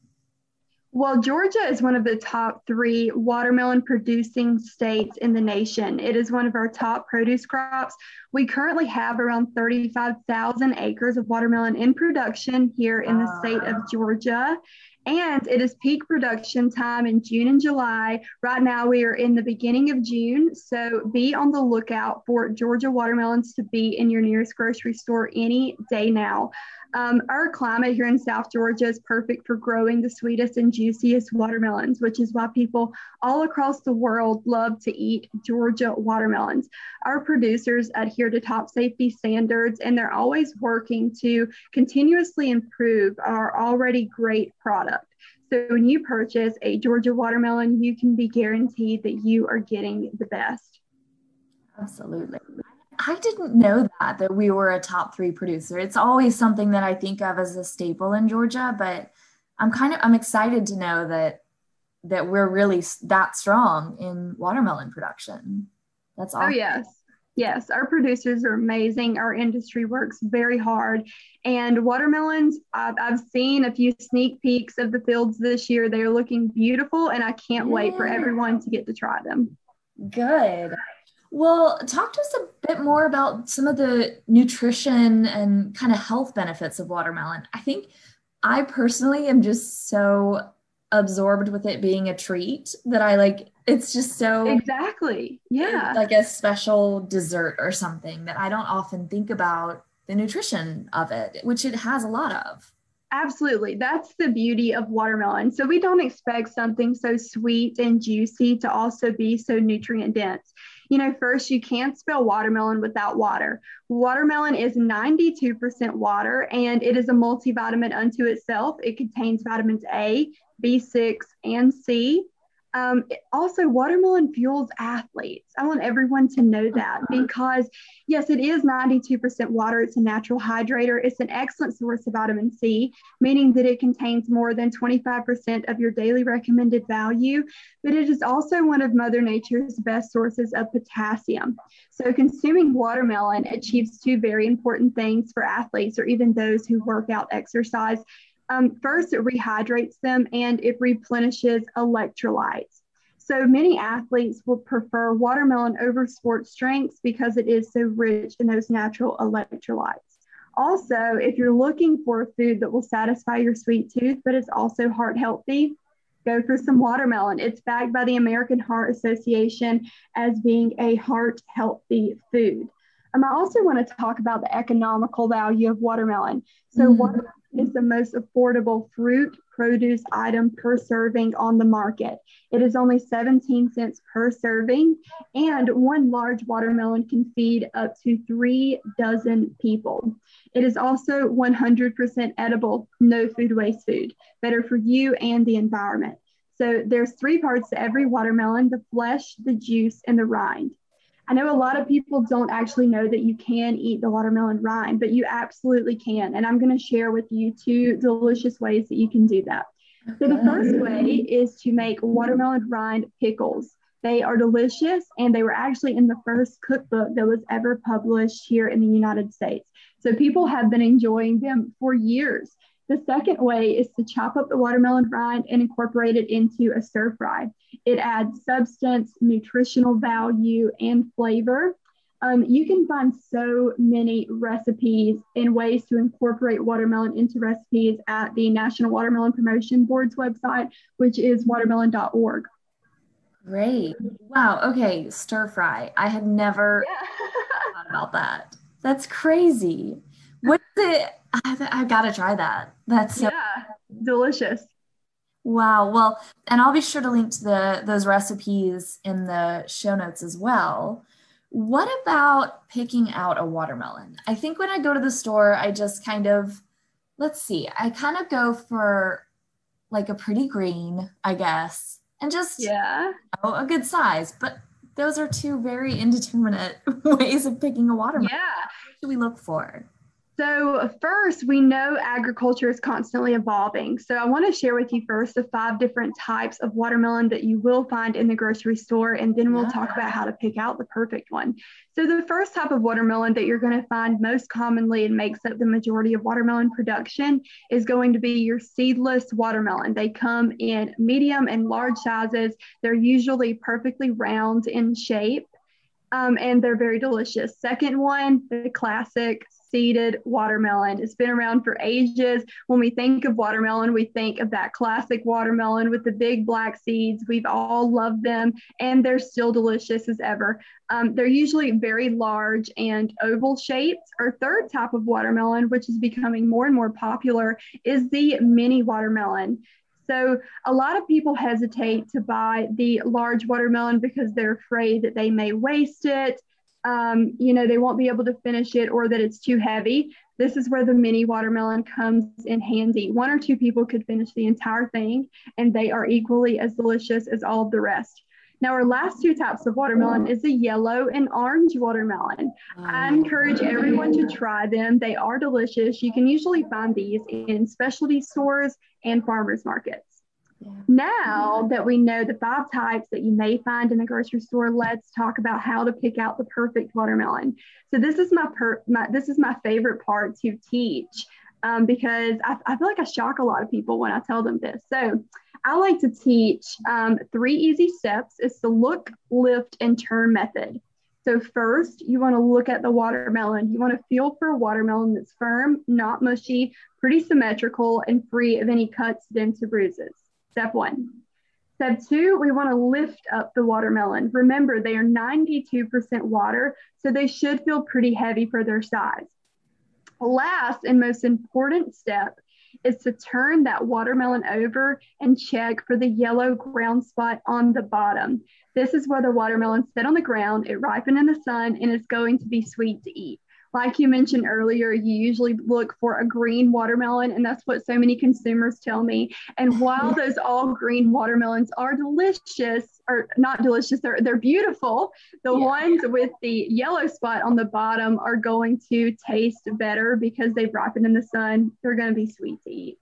Speaker 6: Well, Georgia is one of the top three watermelon producing states in the nation. It is one of our top produce crops. We currently have around 35,000 acres of watermelon in production here in the state of Georgia and it is peak production time in June and July. Right now, we are in the beginning of June, so be on the lookout for Georgia watermelons to be in your nearest grocery store any day now. Um, our climate here in South Georgia is perfect for growing the sweetest and juiciest watermelons, which is why people all across the world love to eat Georgia watermelons. Our producers adhere to top safety standards and they're always working to continuously improve our already great product. So when you purchase a Georgia watermelon, you can be guaranteed that you are getting the best.
Speaker 1: Absolutely. I didn't know that that we were a top three producer. It's always something that I think of as a staple in Georgia, but I'm kind of I'm excited to know that that we're really that strong in watermelon production. That's oh,
Speaker 6: awesome. Oh yes. Yes, our producers are amazing. Our industry works very hard. And watermelons, I've, I've seen a few sneak peeks of the fields this year. They're looking beautiful, and I can't yeah. wait for everyone to get to try them.
Speaker 1: Good. Well, talk to us a bit more about some of the nutrition and kind of health benefits of watermelon. I think I personally am just so absorbed with it being a treat that I like it's just so
Speaker 6: exactly yeah
Speaker 1: like a special dessert or something that I don't often think about the nutrition of it, which it has a lot of.
Speaker 6: Absolutely. That's the beauty of watermelon. So we don't expect something so sweet and juicy to also be so nutrient dense. You know, first, you can't spell watermelon without water. Watermelon is 92% water and it is a multivitamin unto itself. It contains vitamins A, B6, and C. Um, also, watermelon fuels athletes. I want everyone to know that uh-huh. because, yes, it is 92% water. It's a natural hydrator. It's an excellent source of vitamin C, meaning that it contains more than 25% of your daily recommended value. But it is also one of Mother Nature's best sources of potassium. So, consuming watermelon achieves two very important things for athletes or even those who work out exercise. Um, first, it rehydrates them and it replenishes electrolytes. So many athletes will prefer watermelon over sports drinks because it is so rich in those natural electrolytes. Also, if you're looking for a food that will satisfy your sweet tooth, but it's also heart healthy, go for some watermelon. It's backed by the American Heart Association as being a heart healthy food. Um, I also want to talk about the economical value of watermelon. So, mm-hmm. watermelon is the most affordable fruit produce item per serving on the market. It is only 17 cents per serving, and one large watermelon can feed up to three dozen people. It is also 100% edible, no food waste food, better for you and the environment. So there's three parts to every watermelon, the flesh, the juice, and the rind. I know a lot of people don't actually know that you can eat the watermelon rind, but you absolutely can. And I'm going to share with you two delicious ways that you can do that. So, the first way is to make watermelon rind pickles. They are delicious and they were actually in the first cookbook that was ever published here in the United States. So, people have been enjoying them for years. The second way is to chop up the watermelon rind and incorporate it into a stir fry. It adds substance, nutritional value, and flavor. Um, you can find so many recipes and ways to incorporate watermelon into recipes at the National Watermelon Promotion Board's website, which is watermelon.org.
Speaker 1: Great. Wow. Okay. Stir fry. I had never yeah. thought about that. That's crazy. What's it? I, I gotta try that. That's so-
Speaker 6: yeah, delicious.
Speaker 1: Wow. Well, and I'll be sure to link to the those recipes in the show notes as well. What about picking out a watermelon? I think when I go to the store, I just kind of let's see, I kind of go for like a pretty green, I guess, and just
Speaker 6: yeah,
Speaker 1: you know, a good size. But those are two very indeterminate ways of picking a watermelon.
Speaker 6: Yeah.
Speaker 1: What do we look for?
Speaker 6: So, first, we know agriculture is constantly evolving. So, I want to share with you first the five different types of watermelon that you will find in the grocery store, and then we'll talk about how to pick out the perfect one. So, the first type of watermelon that you're going to find most commonly and makes up the majority of watermelon production is going to be your seedless watermelon. They come in medium and large sizes, they're usually perfectly round in shape. Um, and they're very delicious. Second one, the classic seeded watermelon. It's been around for ages. When we think of watermelon, we think of that classic watermelon with the big black seeds. We've all loved them, and they're still delicious as ever. Um, they're usually very large and oval shaped. Our third type of watermelon, which is becoming more and more popular, is the mini watermelon. So a lot of people hesitate to buy the large watermelon because they're afraid that they may waste it um, you know, they won't be able to finish it or that it's too heavy. This is where the mini watermelon comes in handy. One or two people could finish the entire thing, and they are equally as delicious as all of the rest. Now, our last two types of watermelon is the yellow and orange watermelon. I encourage everyone to try them. They are delicious. You can usually find these in specialty stores and farmers markets. Yeah. Now that we know the five types that you may find in the grocery store, let's talk about how to pick out the perfect watermelon. So this is my, per- my this is my favorite part to teach um, because I, I, feel like I shock a lot of people when I tell them this. So I like to teach um, three easy steps. It's the look, lift, and turn method. So first, you want to look at the watermelon. You want to feel for a watermelon that's firm, not mushy, pretty symmetrical, and free of any cuts, dents, or bruises. Step one. Step two, we want to lift up the watermelon. Remember, they are 92% water, so they should feel pretty heavy for their size. Last and most important step is to turn that watermelon over and check for the yellow ground spot on the bottom. This is where the watermelon sit on the ground, it ripened in the sun, and it's going to be sweet to eat like you mentioned earlier, you usually look for a green watermelon, and that's what so many consumers tell me. And while those all green watermelons are delicious, or not delicious, they're, they're beautiful, the yeah. ones with the yellow spot on the bottom are going to taste better because they've ripened in the sun. They're going to be sweet to eat.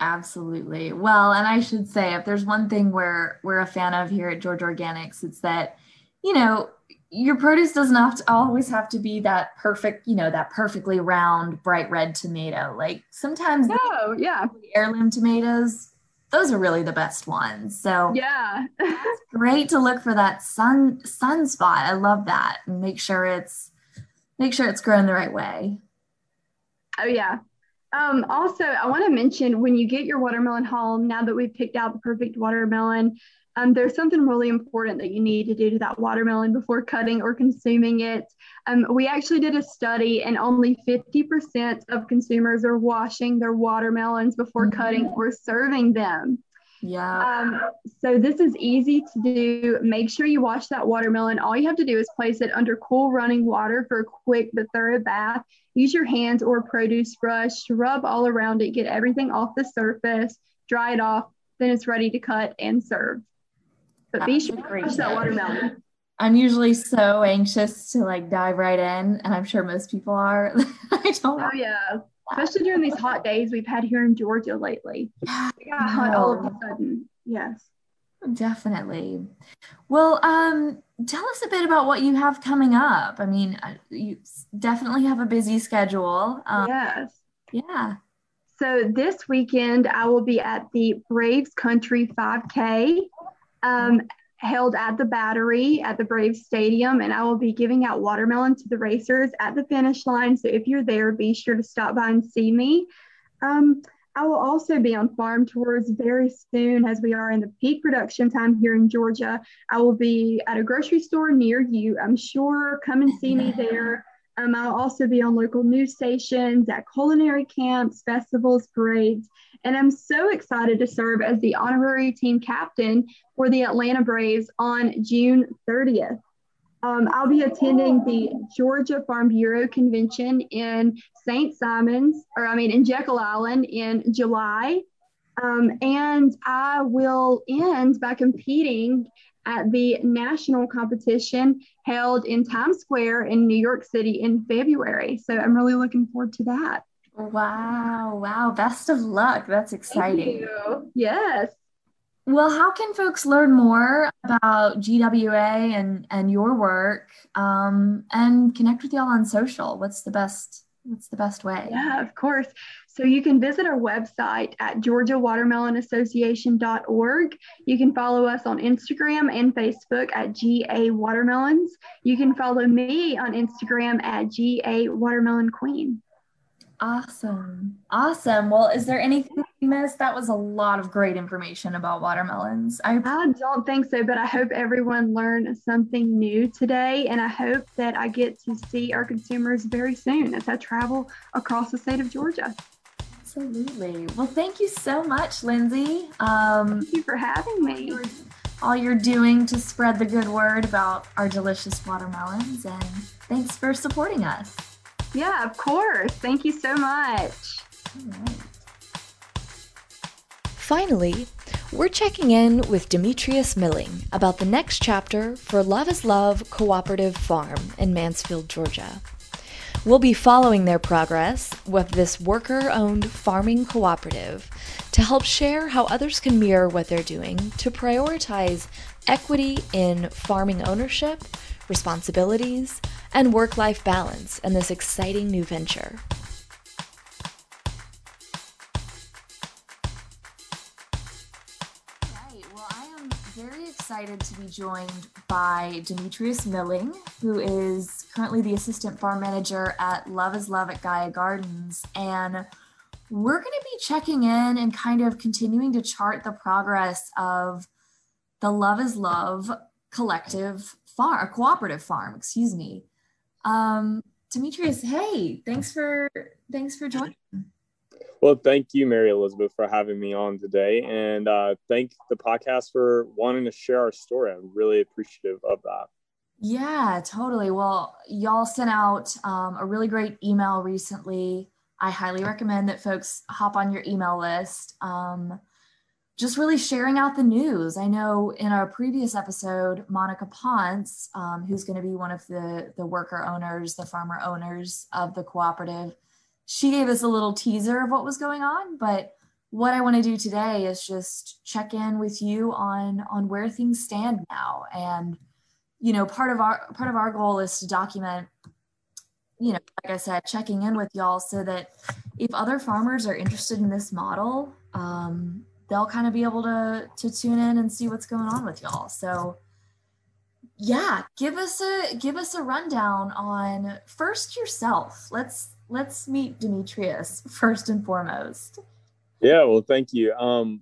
Speaker 1: Absolutely. Well, and I should say, if there's one thing we're we're a fan of here at Georgia Organics, it's that, you know, your produce doesn't have to always have to be that perfect, you know, that perfectly round, bright red tomato. Like sometimes,
Speaker 6: oh yeah,
Speaker 1: heirloom tomatoes, those are really the best ones. So
Speaker 6: yeah,
Speaker 1: it's great to look for that sun sunspot. I love that, and make sure it's make sure it's grown the right way.
Speaker 6: Oh yeah. Um, also, I want to mention when you get your watermelon home, now that we've picked out the perfect watermelon, um, there's something really important that you need to do to that watermelon before cutting or consuming it. Um, we actually did a study, and only 50% of consumers are washing their watermelons before mm-hmm. cutting or serving them.
Speaker 1: Yeah.
Speaker 6: Um, so this is easy to do. Make sure you wash that watermelon. All you have to do is place it under cool running water for a quick but thorough bath. Use your hands or produce brush to rub all around it, get everything off the surface, dry it off, then it's ready to cut and serve. But be sure to that watermelon.
Speaker 1: I'm usually so anxious to like dive right in, and I'm sure most people are. I
Speaker 6: don't. Oh yeah, especially during these hot days we've had here in Georgia lately. Yeah, got hot all of a sudden. Yes.
Speaker 1: Definitely. Well, um, tell us a bit about what you have coming up. I mean, uh, you definitely have a busy schedule.
Speaker 6: Um, yes.
Speaker 1: Yeah.
Speaker 6: So this weekend I will be at the Braves Country 5K um, held at the Battery at the Braves Stadium, and I will be giving out watermelon to the racers at the finish line. So if you're there, be sure to stop by and see me. Um, I will also be on farm tours very soon as we are in the peak production time here in Georgia. I will be at a grocery store near you. I'm sure. Come and see me there. Um, I'll also be on local news stations, at culinary camps, festivals, parades, and I'm so excited to serve as the honorary team captain for the Atlanta Braves on June 30th. Um, I'll be attending the Georgia Farm Bureau Convention in St. Simons, or I mean in Jekyll Island in July. Um, and I will end by competing at the national competition held in Times Square in New York City in February. So I'm really looking forward to that.
Speaker 1: Wow. Wow. Best of luck. That's exciting.
Speaker 6: Yes.
Speaker 1: Well, how can folks learn more about GWA and, and your work um, and connect with y'all on social? What's the best what's the best way?
Speaker 6: Yeah, of course. So you can visit our website at georgiawatermelonassociation.org. You can follow us on Instagram and Facebook at GA Watermelons. You can follow me on Instagram at GA Watermelon Queen.
Speaker 1: Awesome. Awesome. Well, is there anything we missed? That was a lot of great information about watermelons.
Speaker 6: I, I don't think so, but I hope everyone learned something new today. And I hope that I get to see our consumers very soon as I travel across the state of Georgia.
Speaker 1: Absolutely. Well, thank you so much, Lindsey. Um,
Speaker 6: thank you for having me.
Speaker 1: All you're doing to spread the good word about our delicious watermelons. And thanks for supporting us.
Speaker 6: Yeah, of course. Thank you so much.
Speaker 5: Finally, We're checking in with Demetrius Milling about the next chapter for Love is Love Cooperative Farm in Mansfield, Georgia. We'll be following their progress with this worker owned farming cooperative to help share how others can mirror what they're doing to prioritize equity in farming ownership, responsibilities, and work life balance in this exciting new venture.
Speaker 1: Excited to be joined by Demetrius Milling, who is currently the assistant farm manager at Love is Love at Gaia Gardens. And we're going to be checking in and kind of continuing to chart the progress of the Love is Love collective farm, a cooperative farm, excuse me. Um, Demetrius, hey, thanks for thanks for joining.
Speaker 7: Well, thank you, Mary Elizabeth, for having me on today. And uh, thank the podcast for wanting to share our story. I'm really appreciative of that.
Speaker 1: Yeah, totally. Well, y'all sent out um, a really great email recently. I highly recommend that folks hop on your email list. Um, just really sharing out the news. I know in our previous episode, Monica Ponce, um, who's going to be one of the, the worker owners, the farmer owners of the cooperative, she gave us a little teaser of what was going on, but what I want to do today is just check in with you on on where things stand now. And you know, part of our part of our goal is to document you know, like I said, checking in with y'all so that if other farmers are interested in this model, um, they'll kind of be able to to tune in and see what's going on with y'all. So yeah, give us a give us a rundown on first yourself. Let's let's meet Demetrius first and foremost.
Speaker 7: Yeah, well, thank you. Um,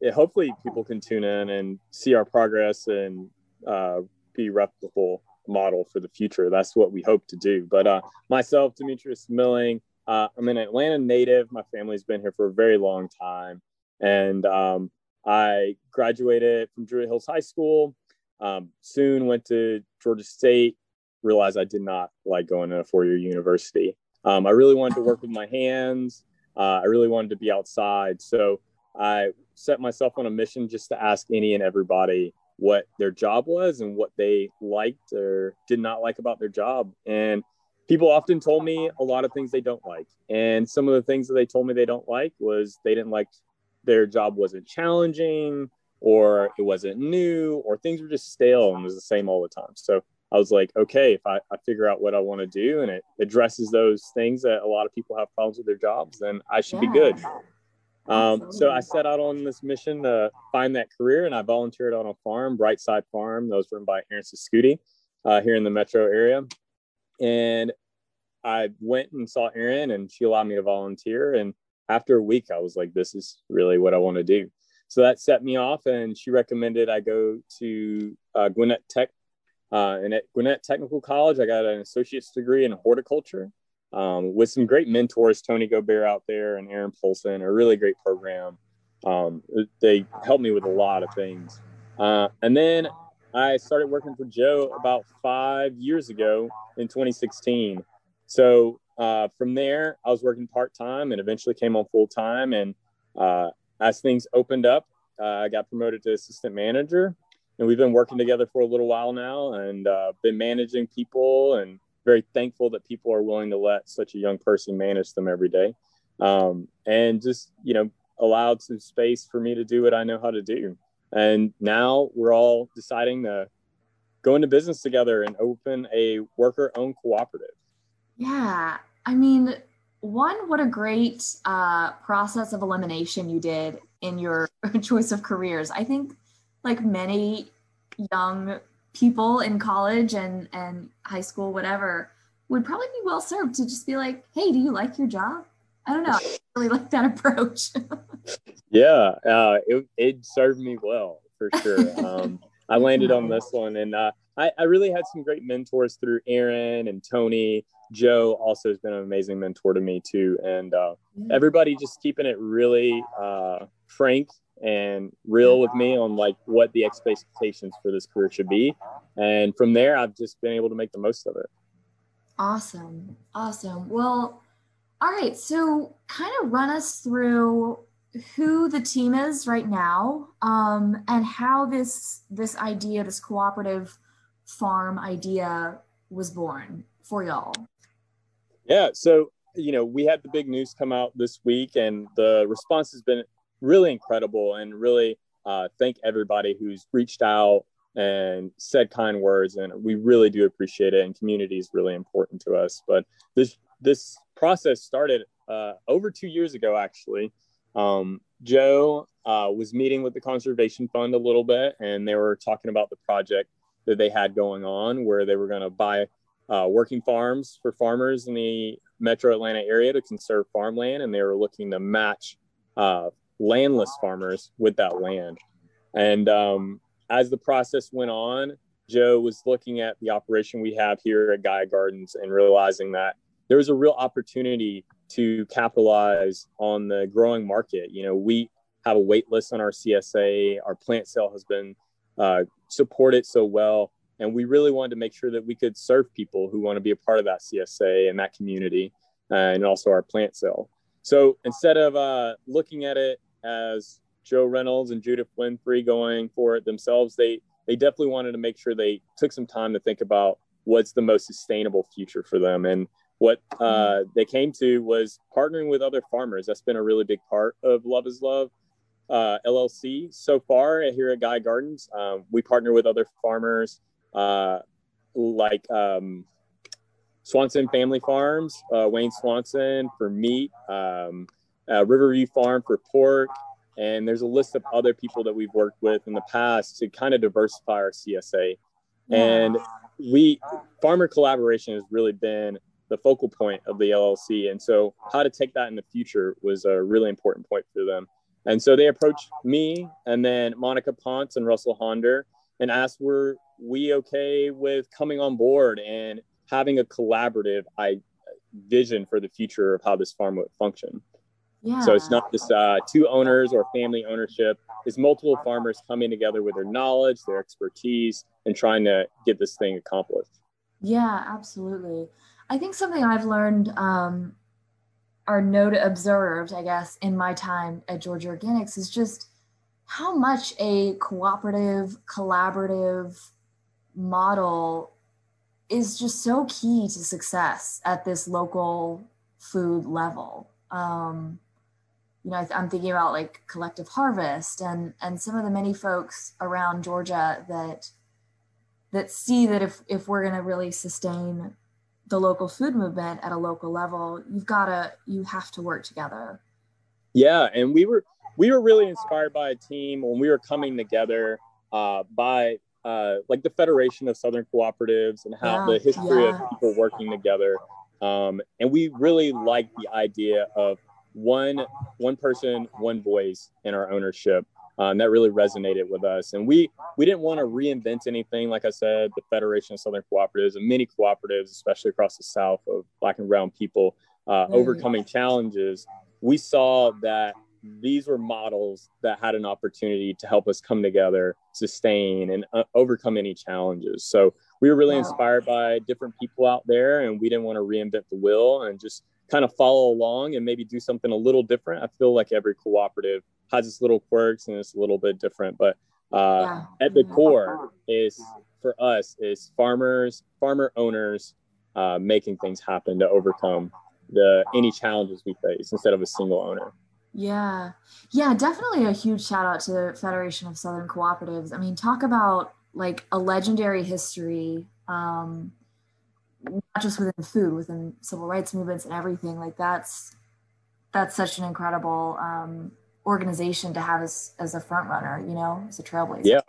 Speaker 7: yeah, hopefully people can tune in and see our progress and uh, be replicable model for the future. That's what we hope to do. But uh, myself, Demetrius Milling, uh, I'm an Atlanta native. My family's been here for a very long time, and um, I graduated from Druid Hills High School. Um, soon went to Georgia State. Realized I did not like going to a four-year university. Um, I really wanted to work with my hands. Uh, I really wanted to be outside. So I set myself on a mission just to ask any and everybody what their job was and what they liked or did not like about their job. And people often told me a lot of things they don't like. And some of the things that they told me they don't like was they didn't like their job wasn't challenging or it wasn't new or things were just stale and was the same all the time. So I was like, okay, if I, I figure out what I want to do and it addresses those things that a lot of people have problems with their jobs, then I should yeah. be good. Um, so I set out on this mission to find that career, and I volunteered on a farm, Brightside Farm, that was run by Aaron Siscuti uh, here in the metro area. And I went and saw Aaron, and she allowed me to volunteer. And after a week, I was like, this is really what I want to do. So that set me off, and she recommended I go to uh, Gwinnett Tech uh, and at Gwinnett Technical College, I got an associate's degree in horticulture um, with some great mentors, Tony Gobert out there and Aaron Polson, a really great program. Um, they helped me with a lot of things. Uh, and then I started working for Joe about five years ago in 2016. So uh, from there, I was working part time and eventually came on full time. And uh, as things opened up, uh, I got promoted to assistant manager and we've been working together for a little while now and uh, been managing people and very thankful that people are willing to let such a young person manage them every day. Um, and just you know allowed some space for me to do what i know how to do. And now we're all deciding to go into business together and open a worker owned cooperative.
Speaker 1: Yeah i mean one what a great uh, process of elimination you did in your choice of careers. I think like many young people in college and and high school whatever would probably be well served to just be like hey do you like your job? I don't know. I really like that approach.
Speaker 7: Yeah uh, it, it served me well for sure. Um, i landed on this one and uh, I, I really had some great mentors through aaron and tony. Joe also has been an amazing mentor to me too and uh, everybody just keeping it really uh, frank and real with me on like what the expectations for this career should be. And from there, I've just been able to make the most of it.
Speaker 1: Awesome. Awesome. Well, all right. So, kind of run us through who the team is right now um, and how this this idea, this cooperative farm idea was born for y'all.
Speaker 7: Yeah, so you know, we had the big news come out this week, and the response has been really incredible. And really, uh, thank everybody who's reached out and said kind words, and we really do appreciate it. And community is really important to us. But this this process started uh, over two years ago, actually. Um, Joe uh, was meeting with the Conservation Fund a little bit, and they were talking about the project that they had going on, where they were going to buy uh, working farms for farmers in the metro Atlanta area to conserve farmland, and they were looking to match uh, landless farmers with that land. And um, as the process went on, Joe was looking at the operation we have here at Gaia Gardens and realizing that there was a real opportunity to capitalize on the growing market. You know, we have a wait list on our CSA. Our plant sale has been uh, supported so well. And we really wanted to make sure that we could serve people who want to be a part of that CSA and that community uh, and also our plant sale. So instead of uh, looking at it as Joe Reynolds and Judith Winfrey going for it themselves, they, they definitely wanted to make sure they took some time to think about what's the most sustainable future for them. And what uh, they came to was partnering with other farmers. That's been a really big part of Love is Love uh, LLC so far here at Gaia Gardens. Um, we partner with other farmers uh, like um, Swanson Family Farms, uh, Wayne Swanson for meat, um, uh, Riverview Farm for pork, and there's a list of other people that we've worked with in the past to kind of diversify our CSA. And we farmer collaboration has really been the focal point of the LLC, and so how to take that in the future was a really important point for them. And so they approached me and then Monica Ponce and Russell Honder and asked, were we okay with coming on board and having a collaborative I, vision for the future of how this farm would function? Yeah. So it's not just uh, two owners or family ownership. It's multiple farmers coming together with their knowledge, their expertise, and trying to get this thing accomplished.
Speaker 1: Yeah, absolutely. I think something I've learned um, or note observed, I guess, in my time at Georgia Organics is just how much a cooperative, collaborative model is just so key to success at this local food level. Um, you know, I'm thinking about like collective harvest and and some of the many folks around Georgia that that see that if if we're going to really sustain the local food movement at a local level, you've got to you have to work together.
Speaker 7: Yeah, and we were we were really inspired by a team when we were coming together uh, by uh, like the Federation of Southern Cooperatives and how yeah, the history yeah. of people working together. Um, and we really liked the idea of one one person, one voice in our ownership. Um, that really resonated with us, and we we didn't want to reinvent anything. Like I said, the Federation of Southern Cooperatives and many cooperatives, especially across the South, of Black and Brown people uh, overcoming challenges. We saw that these were models that had an opportunity to help us come together, sustain, and uh, overcome any challenges. So we were really wow. inspired by different people out there, and we didn't want to reinvent the wheel and just kind of follow along and maybe do something a little different. I feel like every cooperative has its little quirks and it's a little bit different, but uh, yeah. at the core is for us is farmers, farmer owners uh, making things happen to overcome the any challenges we face instead of a single owner.
Speaker 1: Yeah. Yeah, definitely a huge shout out to the Federation of Southern Cooperatives. I mean, talk about like a legendary history, um, not just within food, within civil rights movements and everything. Like that's that's such an incredible um, organization to have as as a front runner, you know, as a trailblazer.
Speaker 7: Yeah.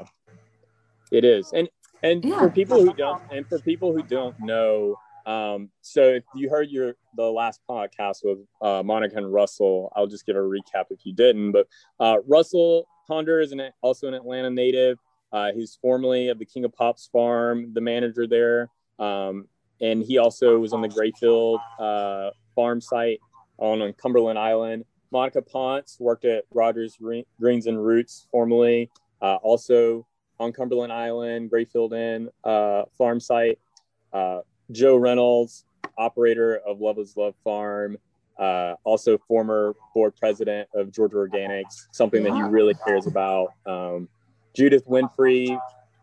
Speaker 7: It is. And and yeah. for people who don't and for people who don't know um, so if you heard your the last podcast with uh, Monica and Russell, I'll just give a recap if you didn't. But uh, Russell Honder is an, also an Atlanta native. Uh, he's formerly of the King of Pops farm, the manager there, um, and he also was on the Grayfield uh, farm site on, on Cumberland Island. Monica Ponce worked at Rogers Greens and Roots formerly, uh, also on Cumberland Island, Grayfield Inn uh, farm site. Uh, Joe Reynolds, operator of Love is Love Farm, uh, also former board president of Georgia Organics, something that he really cares about. Um, Judith Winfrey,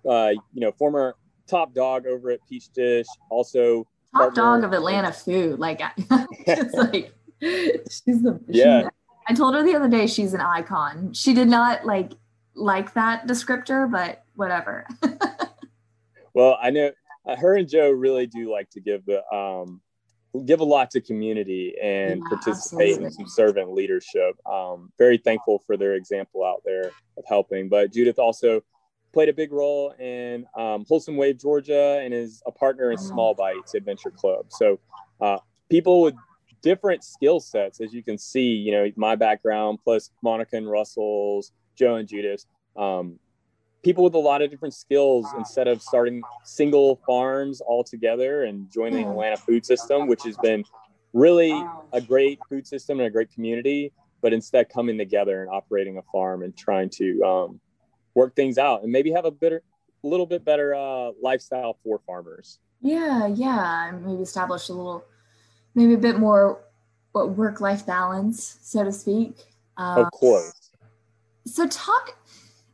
Speaker 7: uh, you know, former top dog over at PeachDish, also
Speaker 1: top dog of Atlanta food. Like, it's like she's the
Speaker 7: yeah.
Speaker 1: She's, I told her the other day she's an icon. She did not like like that descriptor, but whatever.
Speaker 7: well, I know uh, her and Joe really do like to give the um, give a lot to community and yeah, participate absolutely. in some servant leadership. Um, very thankful for their example out there of helping. But Judith also played a big role in um, Wholesome Wave, Georgia, and is a partner in Small Bites Adventure Club. So uh, people with different skill sets, as you can see, you know, my background plus Monica and Russell's, Joe and Judith. Um, people with a lot of different skills instead of starting single farms all together and joining the Atlanta food system, which has been really a great food system and a great community, but instead coming together and operating a farm and trying to um, work things out and maybe have a better, a little bit better uh, lifestyle for farmers.
Speaker 1: Yeah, yeah, maybe establish a little, maybe a bit more what work-life balance, so to speak.
Speaker 7: Um, of course.
Speaker 1: So talk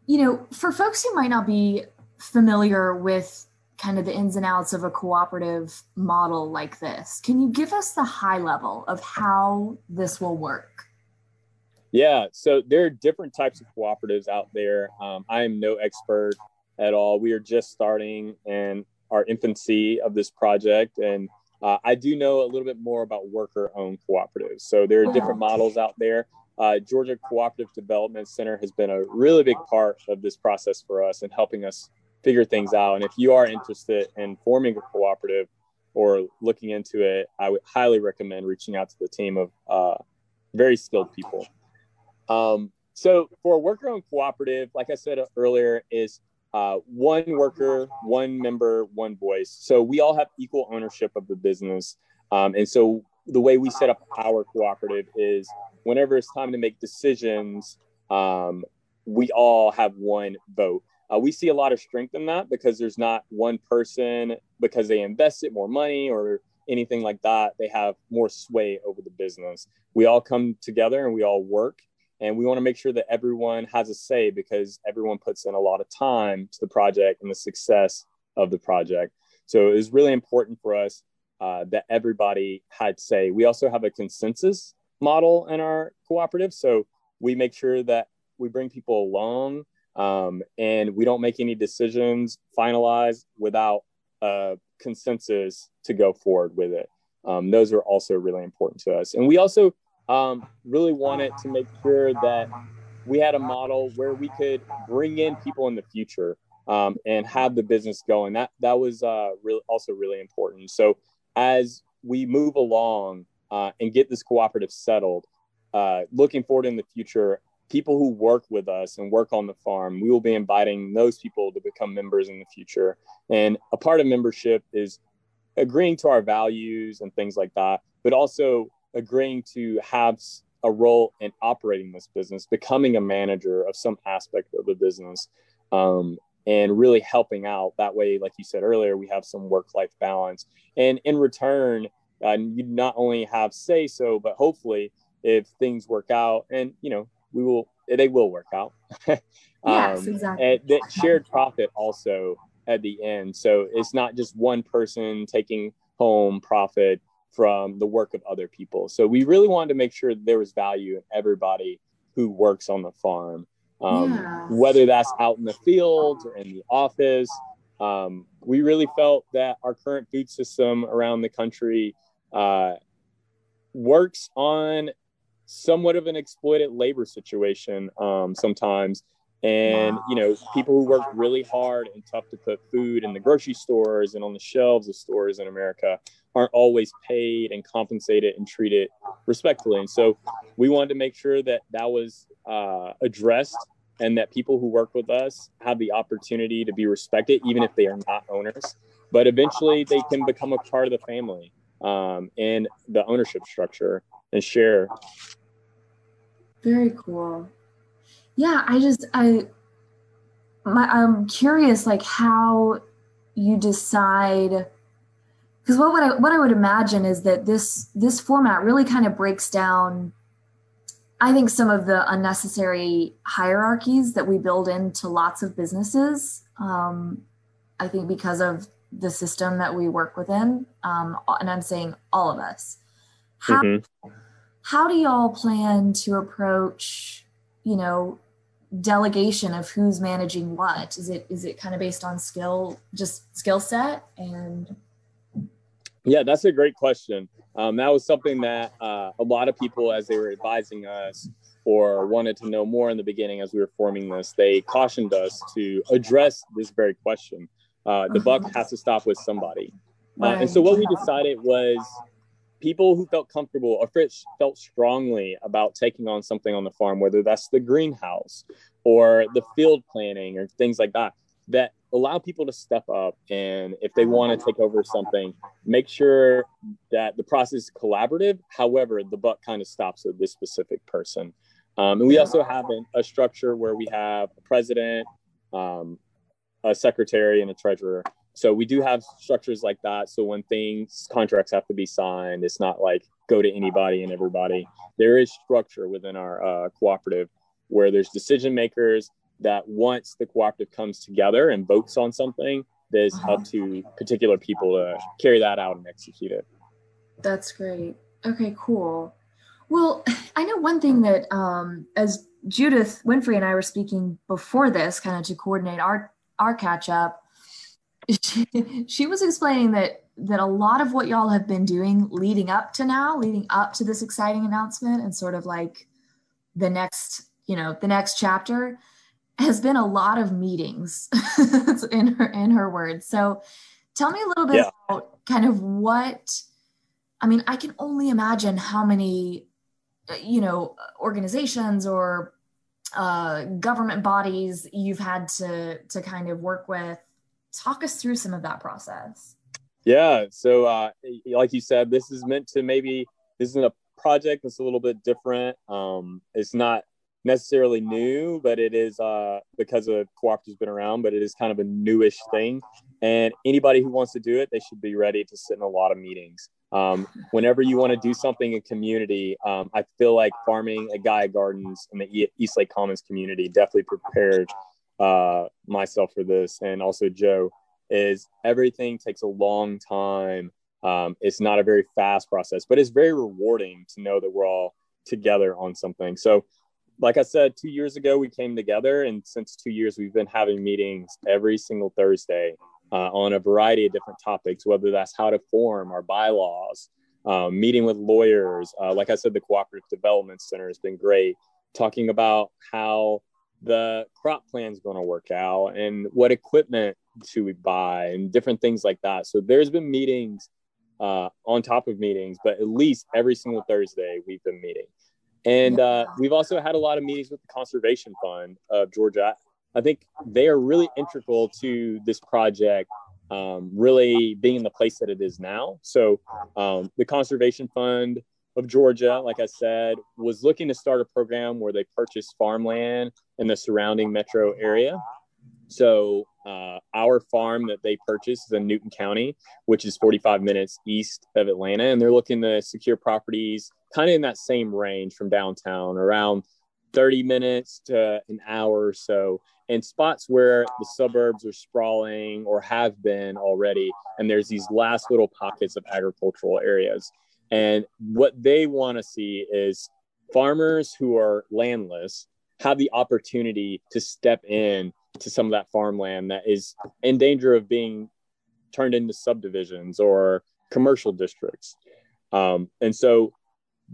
Speaker 1: you know, for folks who might not be familiar with kind of the ins and outs of a cooperative model like this, can you give us the high level of how this will work?
Speaker 7: Yeah, so there are different types of cooperatives out there. Um, I am no expert at all. We are just starting in our infancy of this project, and uh, I do know a little bit more about worker-owned cooperatives. So there are different models out there uh, Georgia Cooperative Development Center has been a really big part of this process for us and helping us figure things out. And if you are interested in forming a cooperative or looking into it, I would highly recommend reaching out to the team of uh, very skilled people. Um, so for a worker-owned cooperative, like I said earlier, is uh, one worker, one member, one voice. So we all have equal ownership of the business. Um, and so the way we set up our cooperative is whenever it's time to make decisions, um, we all have one vote. Uh, we see a lot of strength in that because there's not one person because they invested more money or anything like that. They have more sway over the business. We all come together and we all work, and we want to make sure that everyone has a say because everyone puts in a lot of time to the project and the success of the project. So it was really important for us uh, that everybody had say. We also have a consensus model in our cooperative. So we make sure that we bring people along um, and we don't make any decisions finalized without a consensus to go forward with it. Um, those are also really important to us. And we also um, really wanted to make sure that we had a model where we could bring in people in the future um, and have the business going. That that was uh, really also really important. So as we move along uh, and get this cooperative settled, uh, looking forward in the future, people who work with us and work on the farm, we will be inviting those people to become members in the future. And a part of membership is agreeing to our values and things like that, but also agreeing to have a role in operating this business, becoming a manager of some aspect of the business. Um, and really helping out that way like you said earlier we have some work life balance and in return uh, you not only have say so but hopefully if things work out and you know we will they will work out
Speaker 1: um, yes, exactly.
Speaker 7: that shared profit also at the end so it's not just one person taking home profit from the work of other people so we really wanted to make sure there was value in everybody who works on the farm um, yeah. whether that's out in the fields or in the office. Um, we really felt that our current food system around the country uh, works on somewhat of an exploited labor situation um, sometimes. And, you know, people who work really hard and tough to put food in the grocery stores and on the shelves of stores in America aren't always paid and compensated and treated respectfully. And so we wanted to make sure that that was uh, addressed and that people who work with us have the opportunity to be respected, even if they are not owners. But eventually, they can become a part of the family um, and the ownership structure and share.
Speaker 1: Very cool. Yeah, I just I my, I'm curious, like how you decide because what would I what I would imagine is that this this format really kind of breaks down I think some of the unnecessary hierarchies that we build into lots of businesses. Um, I think because of the system that we work within, um, and I'm saying all of us. How, mm-hmm. how do y'all plan to approach, you know, delegation of who's managing what? Is it is it kind of based on skill, just skill set and
Speaker 7: yeah, that's a great question. Um, that was something that uh, a lot of people, as they were advising us or wanted to know more in the beginning as we were forming this, they cautioned us to address this very question. Uh, the buck has to stop with somebody. Uh, and so what we decided was people who felt comfortable or felt strongly about taking on something on the farm, whether that's the greenhouse or the field planning or things like that, that allow people to step up and if they want to take over something make sure that the process is collaborative. However the buck kind of stops with this specific person. Um, and we also have an, a structure where we have a president um, a secretary and a treasurer. So we do have structures like that. So when things contracts have to be signed it's not like go to anybody and everybody. There is structure within our uh, cooperative where there's decision makers that once the cooperative comes together and votes on something, there's uh-huh. up to particular people to carry that out and execute it.
Speaker 1: That's great. Okay, cool. Well, I know one thing that um, as Judith Winfrey and I were speaking before this, kind of to coordinate our our catch up, she, she was explaining that that a lot of what y'all have been doing leading up to now, leading up to this exciting announcement, and sort of like the next, you know, the next chapter has been a lot of meetings in her in her words. So tell me a little bit yeah. about kind of what I mean, I can only imagine how many you know organizations or uh, government bodies you've had to to kind of work with. Talk us through some of that process.
Speaker 7: Yeah. So, uh, like you said, this is meant to maybe this isn't a project that's a little bit different. Um, it's not necessarily new, but it is uh, because a cooperative's been around, but it is kind of a newish thing. And anybody who wants to do it, they should be ready to sit in a lot of meetings. Um, whenever you want to do something in community, um, I feel like farming at Gaia Gardens in the East Lake Commons community definitely prepared uh, myself for this, and also Joe. Is everything takes a long time. Um, it's not a very fast process, but it's very rewarding to know that we're all together on something. So like I said, two years ago we came together, and since two years we've been having meetings every single Thursday uh, on a variety of different topics, whether that's how to form our bylaws, um, meeting with lawyers. Uh, like I said, the Cooperative Development Center has been great, talking about how the crop plan is going to work out and what equipment to we buy and different things like that. So there's been meetings uh, on top of meetings, but at least every single Thursday we've been meeting. And uh, we've also had a lot of meetings with the Conservation Fund of Georgia. I think they are really integral to this project um, really being in the place that it is now. So, um, the Conservation Fund of Georgia, like I said, was looking to start a program where they purchase farmland in the surrounding metro area. So, uh, our farm that they purchased is in Newton County, which is 45 minutes east of Atlanta, and they're looking to secure properties kind of in that same range from downtown, around 30 minutes to an hour or so, in spots where the suburbs are sprawling or have been already, and there's these last little pockets of agricultural areas. And what they want to see is farmers who are landless have the opportunity to step in to some of that farmland that is in danger of being turned into subdivisions or commercial districts. Um, and so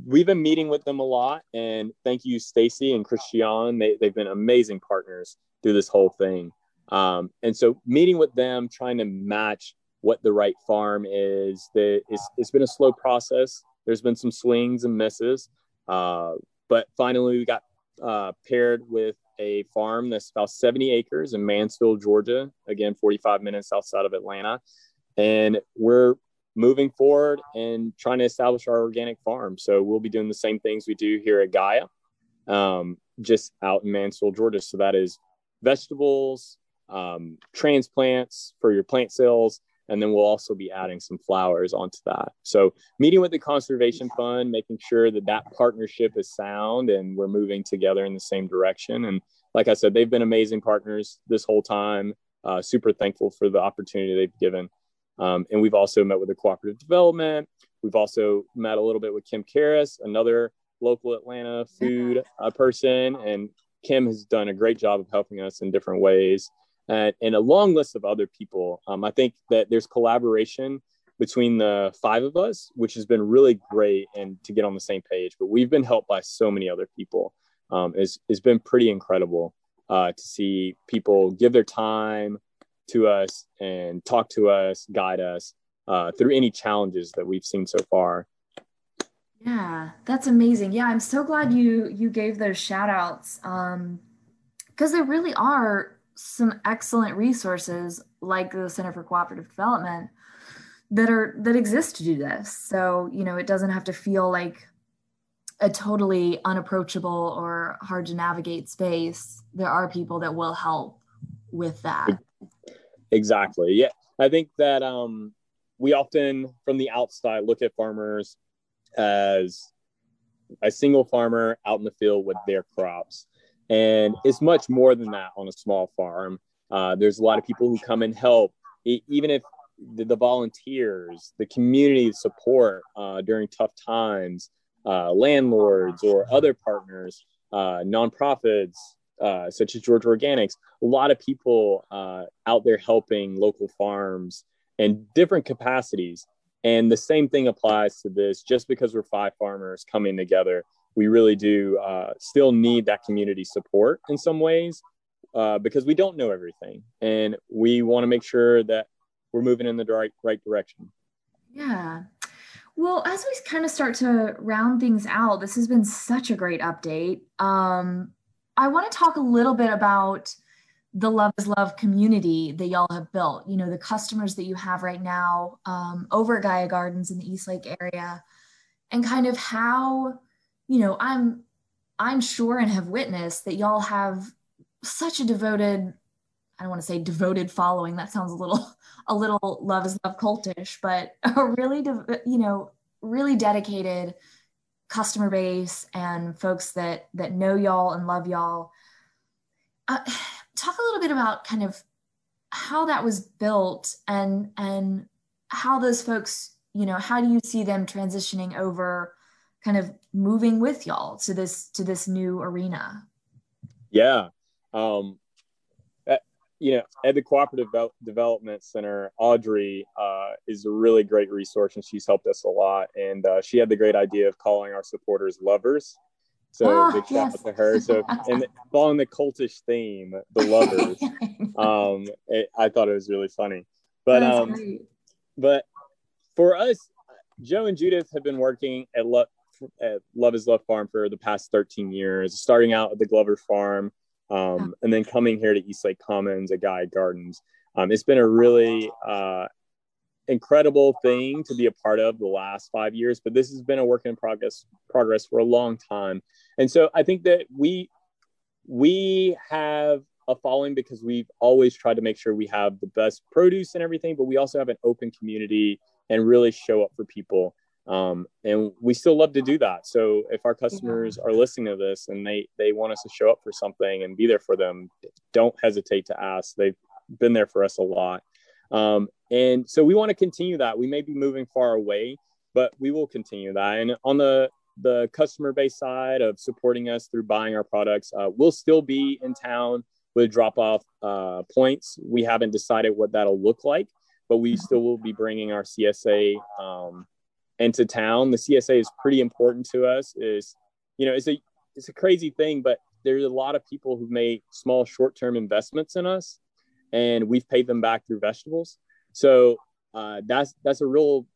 Speaker 7: we've been meeting with them a lot and thank you stacy and christian. They, they've been amazing partners through this whole thing. Um, and so meeting with them trying to match what the right farm is the, it's, it's been a slow process. There's been some swings and misses uh, but finally we got uh, paired with a farm that's about 70 acres in mansfield georgia again 45 minutes outside of atlanta and we're moving forward and trying to establish our organic farm. So we'll be doing the same things we do here at Gaia, um, just out in Mansfield, Georgia. So that is vegetables, um, transplants for your plant cells, and then we'll also be adding some flowers onto that. So meeting with the conservation fund, making sure that that partnership is sound and we're moving together in the same direction. And like I said, they've been amazing partners this whole time. Uh, super thankful for the opportunity they've given. Um, and we've also met with the cooperative development. We've also met a little bit with Kim Karris, another local Atlanta food uh, person. And Kim has done a great job of helping us in different ways and, and a long list of other people. Um, I think that there's collaboration between the five of us, which has been really great and to get on the same page. But we've been helped by so many other people. Um, it's, it's been pretty incredible uh, to see people give their time to us and talk to us, guide us uh, through any challenges that we've seen so far.
Speaker 1: Yeah, that's amazing. Yeah, I'm so glad you you gave those shout outs um, because there really are some excellent resources like the Center for Cooperative Development that are that exist to do this. So, you know, it doesn't have to feel like a totally unapproachable or hard to navigate space. There are people that will help with that.
Speaker 7: Exactly. Yeah. I think that um we often from the outside look at farmers as a single farmer out in the field with their crops and it's much more than that on a small farm. Uh, there's a lot of people who come and help, even if the, the volunteers, the community support uh, during tough times, uh, landlords or other partners, uh, nonprofits uh, such as Georgia Organics, a lot of people uh, out there helping local farms in different capacities. And the same thing applies to this. Just because we're five farmers coming together we really do uh, still need that community support in some ways uh, because we don't know everything and we want to make sure that we're moving in the right, right direction.
Speaker 1: Yeah. Well, as we kind of start to round things out, this has been such a great update. Um, I want to talk a little bit about the Love is Love community that y'all have built. You know, the customers that you have right now um, over at Gaia Gardens in the East Lake area, and kind of how you know, I'm I'm sure and have witnessed that y'all have such a devoted I don't want to say devoted following. That sounds a little a little love is love cultish, but a really you know really dedicated customer base and folks that that know y'all and love y'all. Uh, talk a little bit about kind of how that was built and and how those folks you know how do you see them transitioning over kind of moving with y'all to this to this new arena?
Speaker 7: Yeah um you know at the cooperative development center audrey uh, is a really great resource and she's helped us a lot. And uh, she had the great idea of calling our supporters lovers. So oh, big shout yes. out to her. So and following the cultish theme the lovers um it, i thought it was really funny. But um great. but for us joe and judith have been working at Lo- at Love is Love Farm for the past 13 years, starting out at the Glover Farm um, and then coming here to East Lake Commons a Gaia Gardens. Um, it's been a really uh, incredible thing to be a part of the last five years, but this has been a work in progress progress for a long time. And so I think that we we have a following because we've always tried to make sure we have the best produce and everything, but we also have an open community and really show up for people um, and we still love to do that. So if our customers are listening to this and they they want us to show up for something and be there for them don't hesitate to ask. They've been there for us a lot. Um, and so we want to continue that. We may be moving far away but we will continue that. And on the the customer base side of supporting us through buying our products uh, we'll still be in town with drop off uh, points. We haven't decided what that'll look like but we still will be bringing our csa um, into town. The CSA is pretty important to us. Is you know, it's a it's a crazy thing, but there's a lot of people who've made small short term investments in us, and we've paid them back through vegetables. So uh, that's that's a real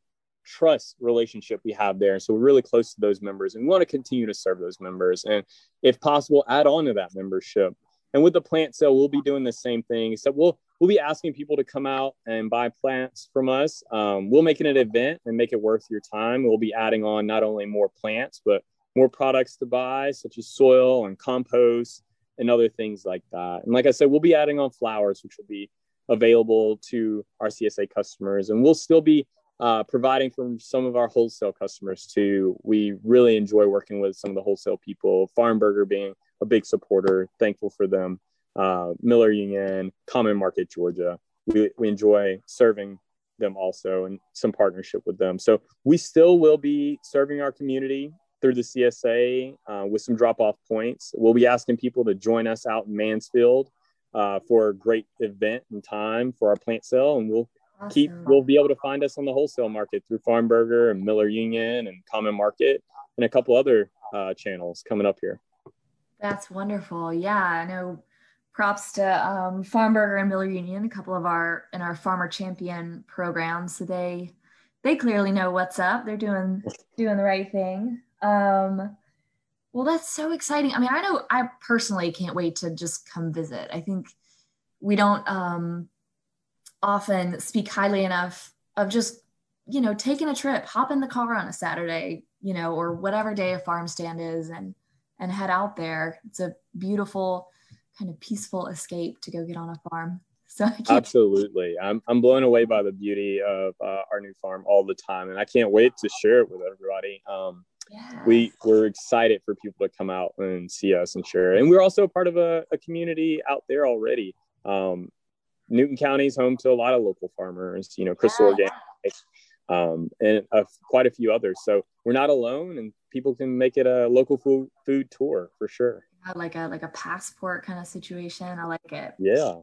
Speaker 7: trust relationship we have there. So we're really close to those members, and we want to continue to serve those members, and if possible, add on to that membership. And with the plant sale, we'll be doing the same thing. Except we'll we'll be asking people to come out and buy plants from us. Um, we'll make it an event and make it worth your time. We'll be adding on not only more plants, but more products to buy, such as soil and compost and other things like that. And like I said, we'll be adding on flowers, which will be available to our CSA customers, and we'll still be uh, providing from some of our wholesale customers too. We really enjoy working with some of the wholesale people. Farm Burger being a big supporter, thankful for them. Uh, Miller Union, Common Market Georgia. We, we enjoy serving them also and some partnership with them. So we still will be serving our community through the CSA uh, with some drop off points. We'll be asking people to join us out in Mansfield uh, for a great event and time for our plant sale. And we'll awesome. keep, we'll be able to find us on the wholesale market through Farm Burger and Miller Union and Common Market and a couple other uh, channels coming up here.
Speaker 1: That's wonderful. Yeah, I know props to um, Farm Burger and Miller Union, a couple of our in our Farmer Champion program. So they they clearly know what's up. They're doing doing the right thing. Um, well, that's so exciting. I mean, I know I personally can't wait to just come visit. I think we don't um, often speak highly enough of just you know taking a trip, hop in the car on a Saturday, you know, or whatever day a farm stand is, and and head out there. It's a beautiful kind of peaceful escape to go get on a farm. So
Speaker 7: absolutely, I'm I'm blown away by the beauty of uh, our new farm all the time, and I can't wait to share it with everybody. Um, yeah. We we're excited for people to come out and see us and share, and we're also a part of a, a community out there already. Um, Newton County is home to a lot of local farmers, you know, Crystal yeah. Organic, um, and uh, quite a few others. So we're not alone, and people can make it a local food food tour for sure
Speaker 1: like a like a passport kind of situation. I like it.
Speaker 7: Yeah.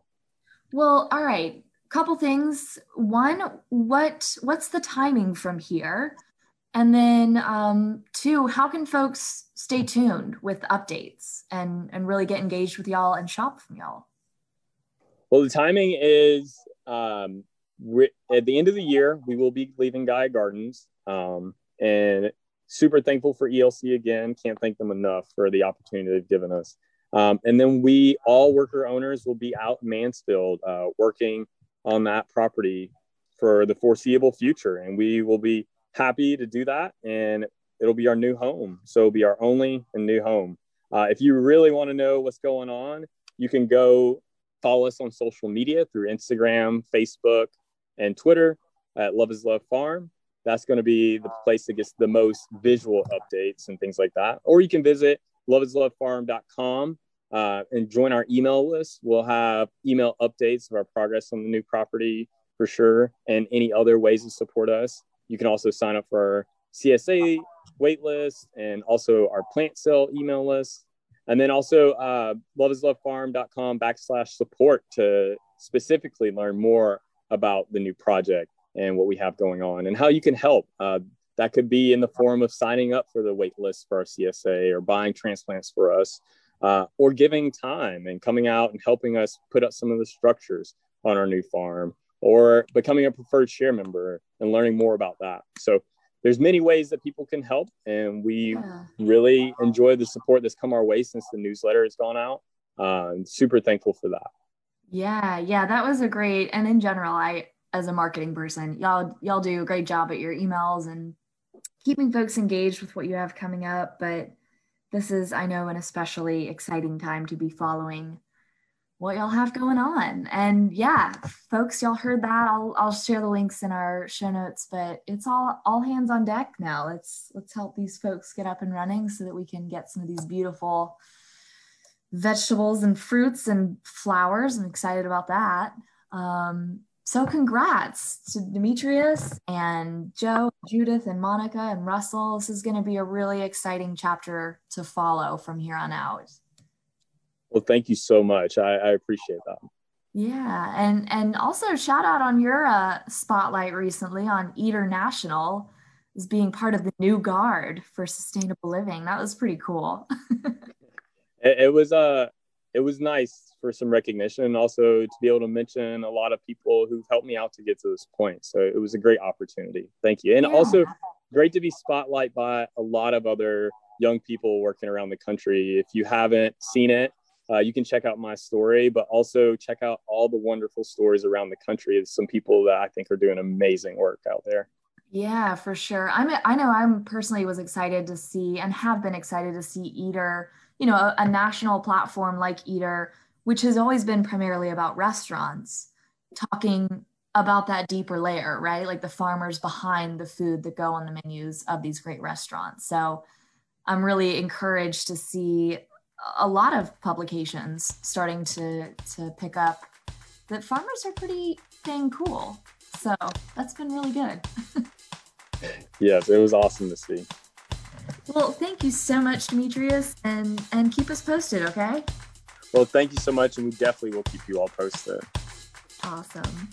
Speaker 1: Well, all right. Couple things. One, what what's the timing from here? And then um, two, how can folks stay tuned with updates and and really get engaged with y'all and shop from y'all?
Speaker 7: Well, the timing is um, at the end of the year. We will be leaving Gaia Gardens, um, and super thankful for ELC again. Can't thank them enough for the opportunity they've given us. Um, and then we, all worker owners, will be out in Mansfield uh, working on that property for the foreseeable future. And we will be happy to do that. And it'll be our new home. So it'll be our only and new home. Uh, if you really want to know what's going on, you can go follow us on social media through Instagram, Facebook, and Twitter at Love is Love Farm that's going to be the place that gets the most visual updates and things like that. Or you can visit loveislovefarm.com uh, and join our email list. We'll have email updates of our progress on the new property for sure, and any other ways to support us. You can also sign up for our CSA waitlist and also our plant sale email list. And then also uh, loveislovefarm.com backslash support to specifically learn more about the new project and what we have going on and how you can help. Uh, that could be in the form of signing up for the wait list for our CSA or buying transplants for us uh, or giving time and coming out and helping us put up some of the structures on our new farm or becoming a preferred share member and learning more about that. So there's many ways that people can help and we yeah. really enjoy the support that's come our way since the newsletter has gone out. Uh, super thankful for that.
Speaker 1: Yeah, yeah, that was a great. And in general, I as a marketing person. Y'all y'all do a great job at your emails and keeping folks engaged with what you have coming up, but this is I know an especially exciting time to be following what y'all have going on. And yeah, folks, y'all heard that. I'll I'll share the links in our show notes, but it's all all hands on deck now. Let's let's help these folks get up and running so that we can get some of these beautiful vegetables and fruits and flowers. I'm excited about that. Um, so congrats to Demetrius and Joe, Judith, and Monica and Russell. This is going to be a really exciting chapter to follow from here on out.
Speaker 7: Well, thank you so much. I, I appreciate that.
Speaker 1: Yeah, and and also shout out on your uh, spotlight recently on Eater National as being part of the new guard for sustainable living. That was pretty cool.
Speaker 7: it, it was uh it was nice for some recognition and also to be able to mention a lot of people who've helped me out to get to this point. So it was a great opportunity. Thank you. And yeah. also great to be spotlight by a lot of other young people working around the country. If you haven't seen it, uh, you can check out my story, but also check out all the wonderful stories around the country of some people that I think are doing amazing work out there.
Speaker 1: Yeah, for sure. I'm I know I'm personally was excited to see and have been excited to see Eater, you know, a, a national platform like Eater which has always been primarily about restaurants,
Speaker 8: talking about that deeper layer, right? Like the farmers behind the food that go on the menus of these great restaurants. So I'm really encouraged to see a lot of publications starting to to pick up that farmers are pretty dang cool. So that's been really good.
Speaker 7: yes, it was awesome to see.
Speaker 8: Well, thank you so much, Demetrius, and and keep us posted, okay?
Speaker 7: Well, thank you so much, and we definitely will keep you all posted.
Speaker 8: Awesome.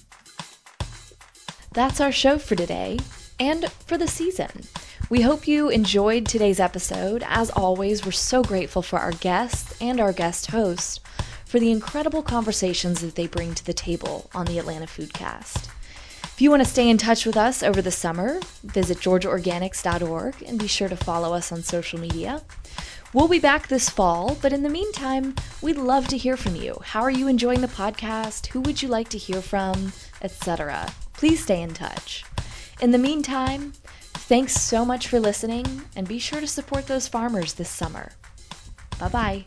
Speaker 1: That's our show for today and for the season. We hope you enjoyed today's episode. As always, we're so grateful for our guests and our guest host for the incredible conversations that they bring to the table on the Atlanta Foodcast. If you want to stay in touch with us over the summer, visit georgiaorganics.org and be sure to follow us on social media. We'll be back this fall, but in the meantime, we'd love to hear from you. How are you enjoying the podcast? Who would you like to hear from? Etc. Please stay in touch. In the meantime, Thanks so much for listening, and be sure to support those farmers this summer. Bye bye.